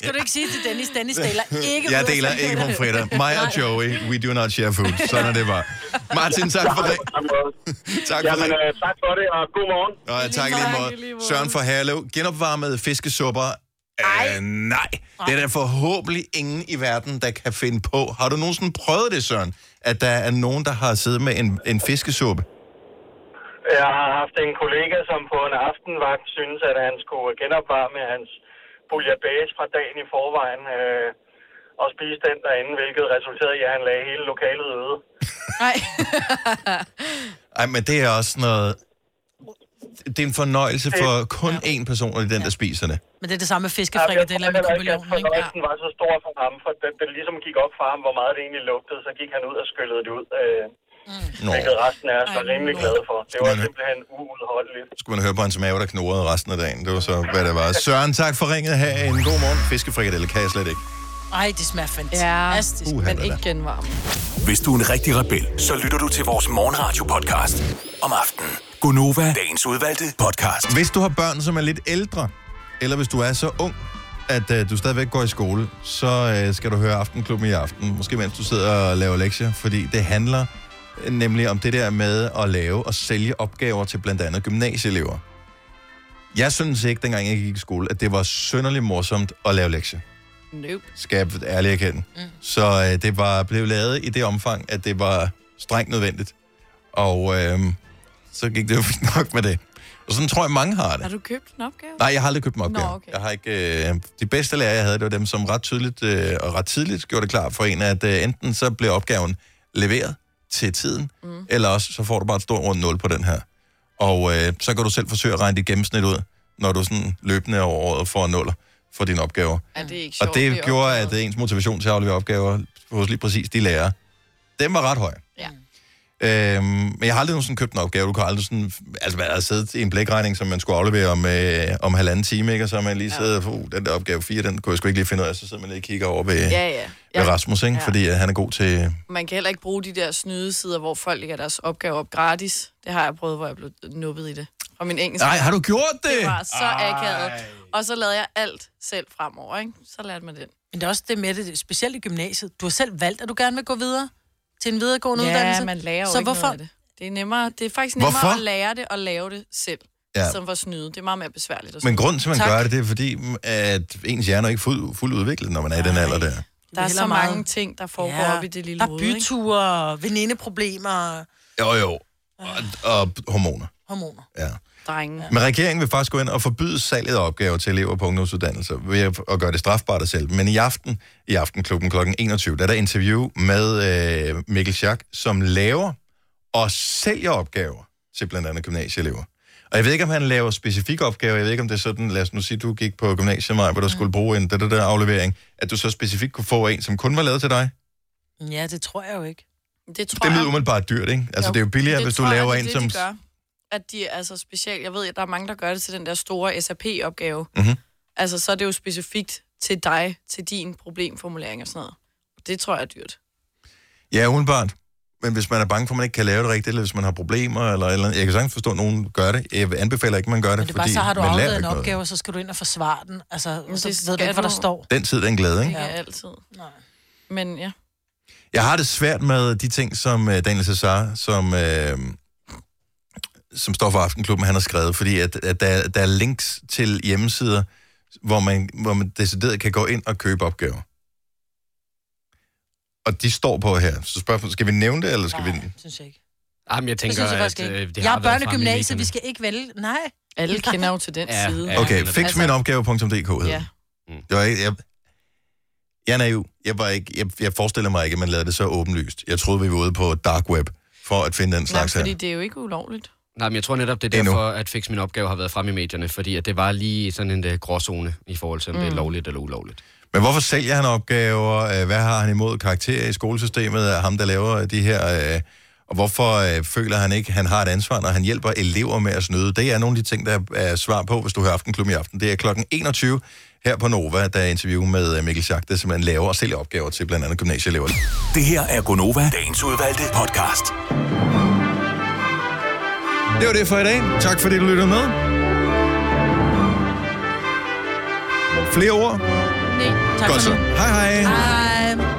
Skal du ikke sige til Dennis, Dennis deler ikke Jeg deler ikke pomfritter. Mig og Joey, we do not share food. Sådan er det bare. Martin, tak for det. tak for Jamen, det. øh, tak for det, og god morgen. Og tak lige måde. Søren fra Herlev. Genopvarmede fiskesupper. Øh, nej. Det er der forhåbentlig ingen i verden, der kan finde på. Har du nogensinde prøvet det, Søren? At der er nogen, der har siddet med en, en fiskesuppe? Jeg har haft en kollega, som på en aftenvagt synes, at han skulle genopvarme hans bouillabaisse fra dagen i forvejen øh, og spise den derinde, hvilket resulterede i, at han lagde hele lokalet øde. Ej, men det er også noget... Det er en fornøjelse for kun én person af den, der spiser det. Men det er det samme med fiskefrikadeller med ikke, at kubilonen, ikke? fornøjelsen var så stor for ham, for det, det ligesom gik op for ham, hvor meget det egentlig lugtede, så gik han ud og skyllede det ud. Øh, Nå. hvilket resten af os var rimelig glade for. Det var Men- simpelthen uudholdeligt. Skulle man høre på hans mave, der knurrede resten af dagen. Det var så, hvad det var. Søren, tak for ringet. Ha' en god morgen. Fiskefrikadelle kan jeg slet ikke. Ej, det smager fantastisk. Uha, men ikke da. genvarme. Hvis du er en rigtig rebel, så lytter du til vores morgenradio-podcast om aftenen. Gunova, dagens udvalgte podcast. Hvis du har børn, som er lidt ældre, eller hvis du er så ung, at uh, du stadigvæk går i skole, så uh, skal du høre Aftenklubben i aften. Måske mens du sidder og laver lektier, fordi det handler øh, nemlig om det der med at lave og sælge opgaver til blandt andet gymnasieelever. Jeg synes ikke, dengang jeg gik i skole, at det var synderligt morsomt at lave lektier. Nope. Skal jeg ærligt erkende. Mm. Så uh, det var blevet lavet i det omfang, at det var strengt nødvendigt. Og uh, så gik det jo fint nok med det. Og sådan tror jeg, mange har det. Har du købt en opgave? Nej, jeg har aldrig købt dem opgave. Nå, okay. Jeg har ikke, øh, de bedste lærere, jeg havde, det var dem, som ret tydeligt øh, og ret tidligt gjorde det klart for en, at øh, enten så bliver opgaven leveret til tiden, mm. eller også så får du bare et stort rundt 0 på den her. Og øh, så kan du selv forsøge at regne dit gennemsnit ud, når du sådan løbende over året får 0 for dine opgaver. Er det ikke Og sjovt? det bliver gjorde, at ens motivation til at aflevere opgaver hos lige præcis de lærere, den var ret høj. Ja. Øhm, men jeg har aldrig nogensinde købt en opgave. Du kan aldrig sådan... Altså, man har siddet i en blækregning, som man skulle aflevere om, øh, om halvanden time, ikke? Og så har man lige siddet og uh, den der opgave 4, den kunne jeg sgu ikke lige finde ud af. Så sidder man lige og kigger over ved, Ja, ja. ved Rasmus, ikke? Ja. Fordi øh, han er god til... Man kan heller ikke bruge de der snydesider, hvor folk lægger deres opgaver op gratis. Det har jeg prøvet, hvor jeg blev nubbet i det. Fra min engelsk. Nej, har du gjort det? Det var så Ej. akavet. Og så lavede jeg alt selv fremover, ikke? Så lærte man den. Men det er også det med det, specielt i gymnasiet. Du har selv valgt, at du gerne vil gå videre til en videregående ja, uddannelse. man lærer jo så ikke hvorfor? noget af det. Det er, nemmere, det er faktisk nemmere Hvorfor? at lære det og lave det selv, Ja. for at snyde. Det er meget mere besværligt. At Men grunden til, at man Tak. gør det, det er fordi, at ens hjerne er ikke fuldt fuld udviklet, når man er i den alder der. Der er så meget- mange ting, der foregår Ja, op i det lille Der er hoved. ikke? byture, venindeproblemer, Jo, jo. Og, og hormoner. hormoner. Ja. Drenge. Men regeringen vil faktisk gå ind og forbyde salget af opgaver til elever på ungdomsuddannelser ved at gøre det strafbart dem. Men i aften, i Aftenklubben kl. 21, der er der interview med øh, Mikkel Schack, som laver og sælger opgaver til blandt andet gymnasieelever. Og jeg ved ikke, om han laver specifikke opgaver. Jeg ved ikke, om det er sådan, lad os nu sige, du gik på gymnasiet, hvor du skulle bruge en der, der, der aflevering, at du så specifikt kunne få en, som kun var lavet til dig. Ja, det tror jeg jo ikke. Det tror Det lyder umiddelbart dyrt, ikke? Altså, Jo. det er jo billigere, hvis du tror jeg, laver det en, det, som... De gør. At de er altså specielt... Jeg ved, at der er mange, der gør det til den der store SAP-opgave. Mhm. Altså, så er det jo specifikt til dig, til din problemformulering og sådan noget. Det tror jeg er dyrt. Ja, umiddelbart. Men hvis man er bange for, at man ikke kan lave det rigtigt, eller hvis man har problemer, eller, eller Jeg kan sagtens forstå, at nogen gør det. Jeg anbefaler ikke, at man gør det, Men det er bare, fordi så har du man lærer afleveret en opgave, og så skal du ind og forsvare den. Altså, Men så det ved du ikke, hvad der står. Den tid, den glæde, ikke? Ikke altid. Nej. Men ja. Jeg har det svært med de ting, som uh, Daniel Cesar, som, uh, som står for Aftenklubben, han har skrevet, fordi at, at der, der er links til hjemmesider, hvor man, hvor man decideret kan gå ind og købe opgaver. Og de står på her. Så spørgsmålet, skal vi nævne det, eller skal vi... synes jeg ikke. Jamen, jeg tænker, synes jeg at ikke. øh, det jeg har er fremme i børnegymnasiet, vi skal ikke vælge. Nej. Alle kender jo til den Ja, side. Okay, Altså- fixminopgave.dk hedder Ja. Det var ikke, jeg, jeg er naiv. Jeg, var ikke, jeg, jeg forestiller mig ikke, at man lavede det så åbenlyst. Jeg troede, vi var ude på dark web for at finde den Nej, slags fordi her. det er jo ikke ulovligt. Nej, men jeg tror netop, det er Endnu. derfor, at Fix Min Opgave har været fremme i medierne, fordi at det var lige sådan en uh, gråzone i forhold til, om mm. det er Mm. lovligt eller ulovligt. Men hvorfor sælger han opgaver? Øh, Hvad har han imod karakterer i skolesystemet af ham, der laver de her... øh, Og hvorfor øh, føler han ikke, at han har et ansvar, når han hjælper elever med at snyde? Det er nogle af de ting, der er svar på, hvis du hører Aftenklubben i aften. Det er klokken 21 her på Nova, der er interview med øh, Mikkel Schack, der simpelthen laver og sælger opgaver til blandt andet gymnasieelever. Det her er Gonova, dagens udvalgte podcast. Det var det for i dag. Tak fordi du lyttede med. Flere ord? Nej, tak Godt så. Hej hej. Hej.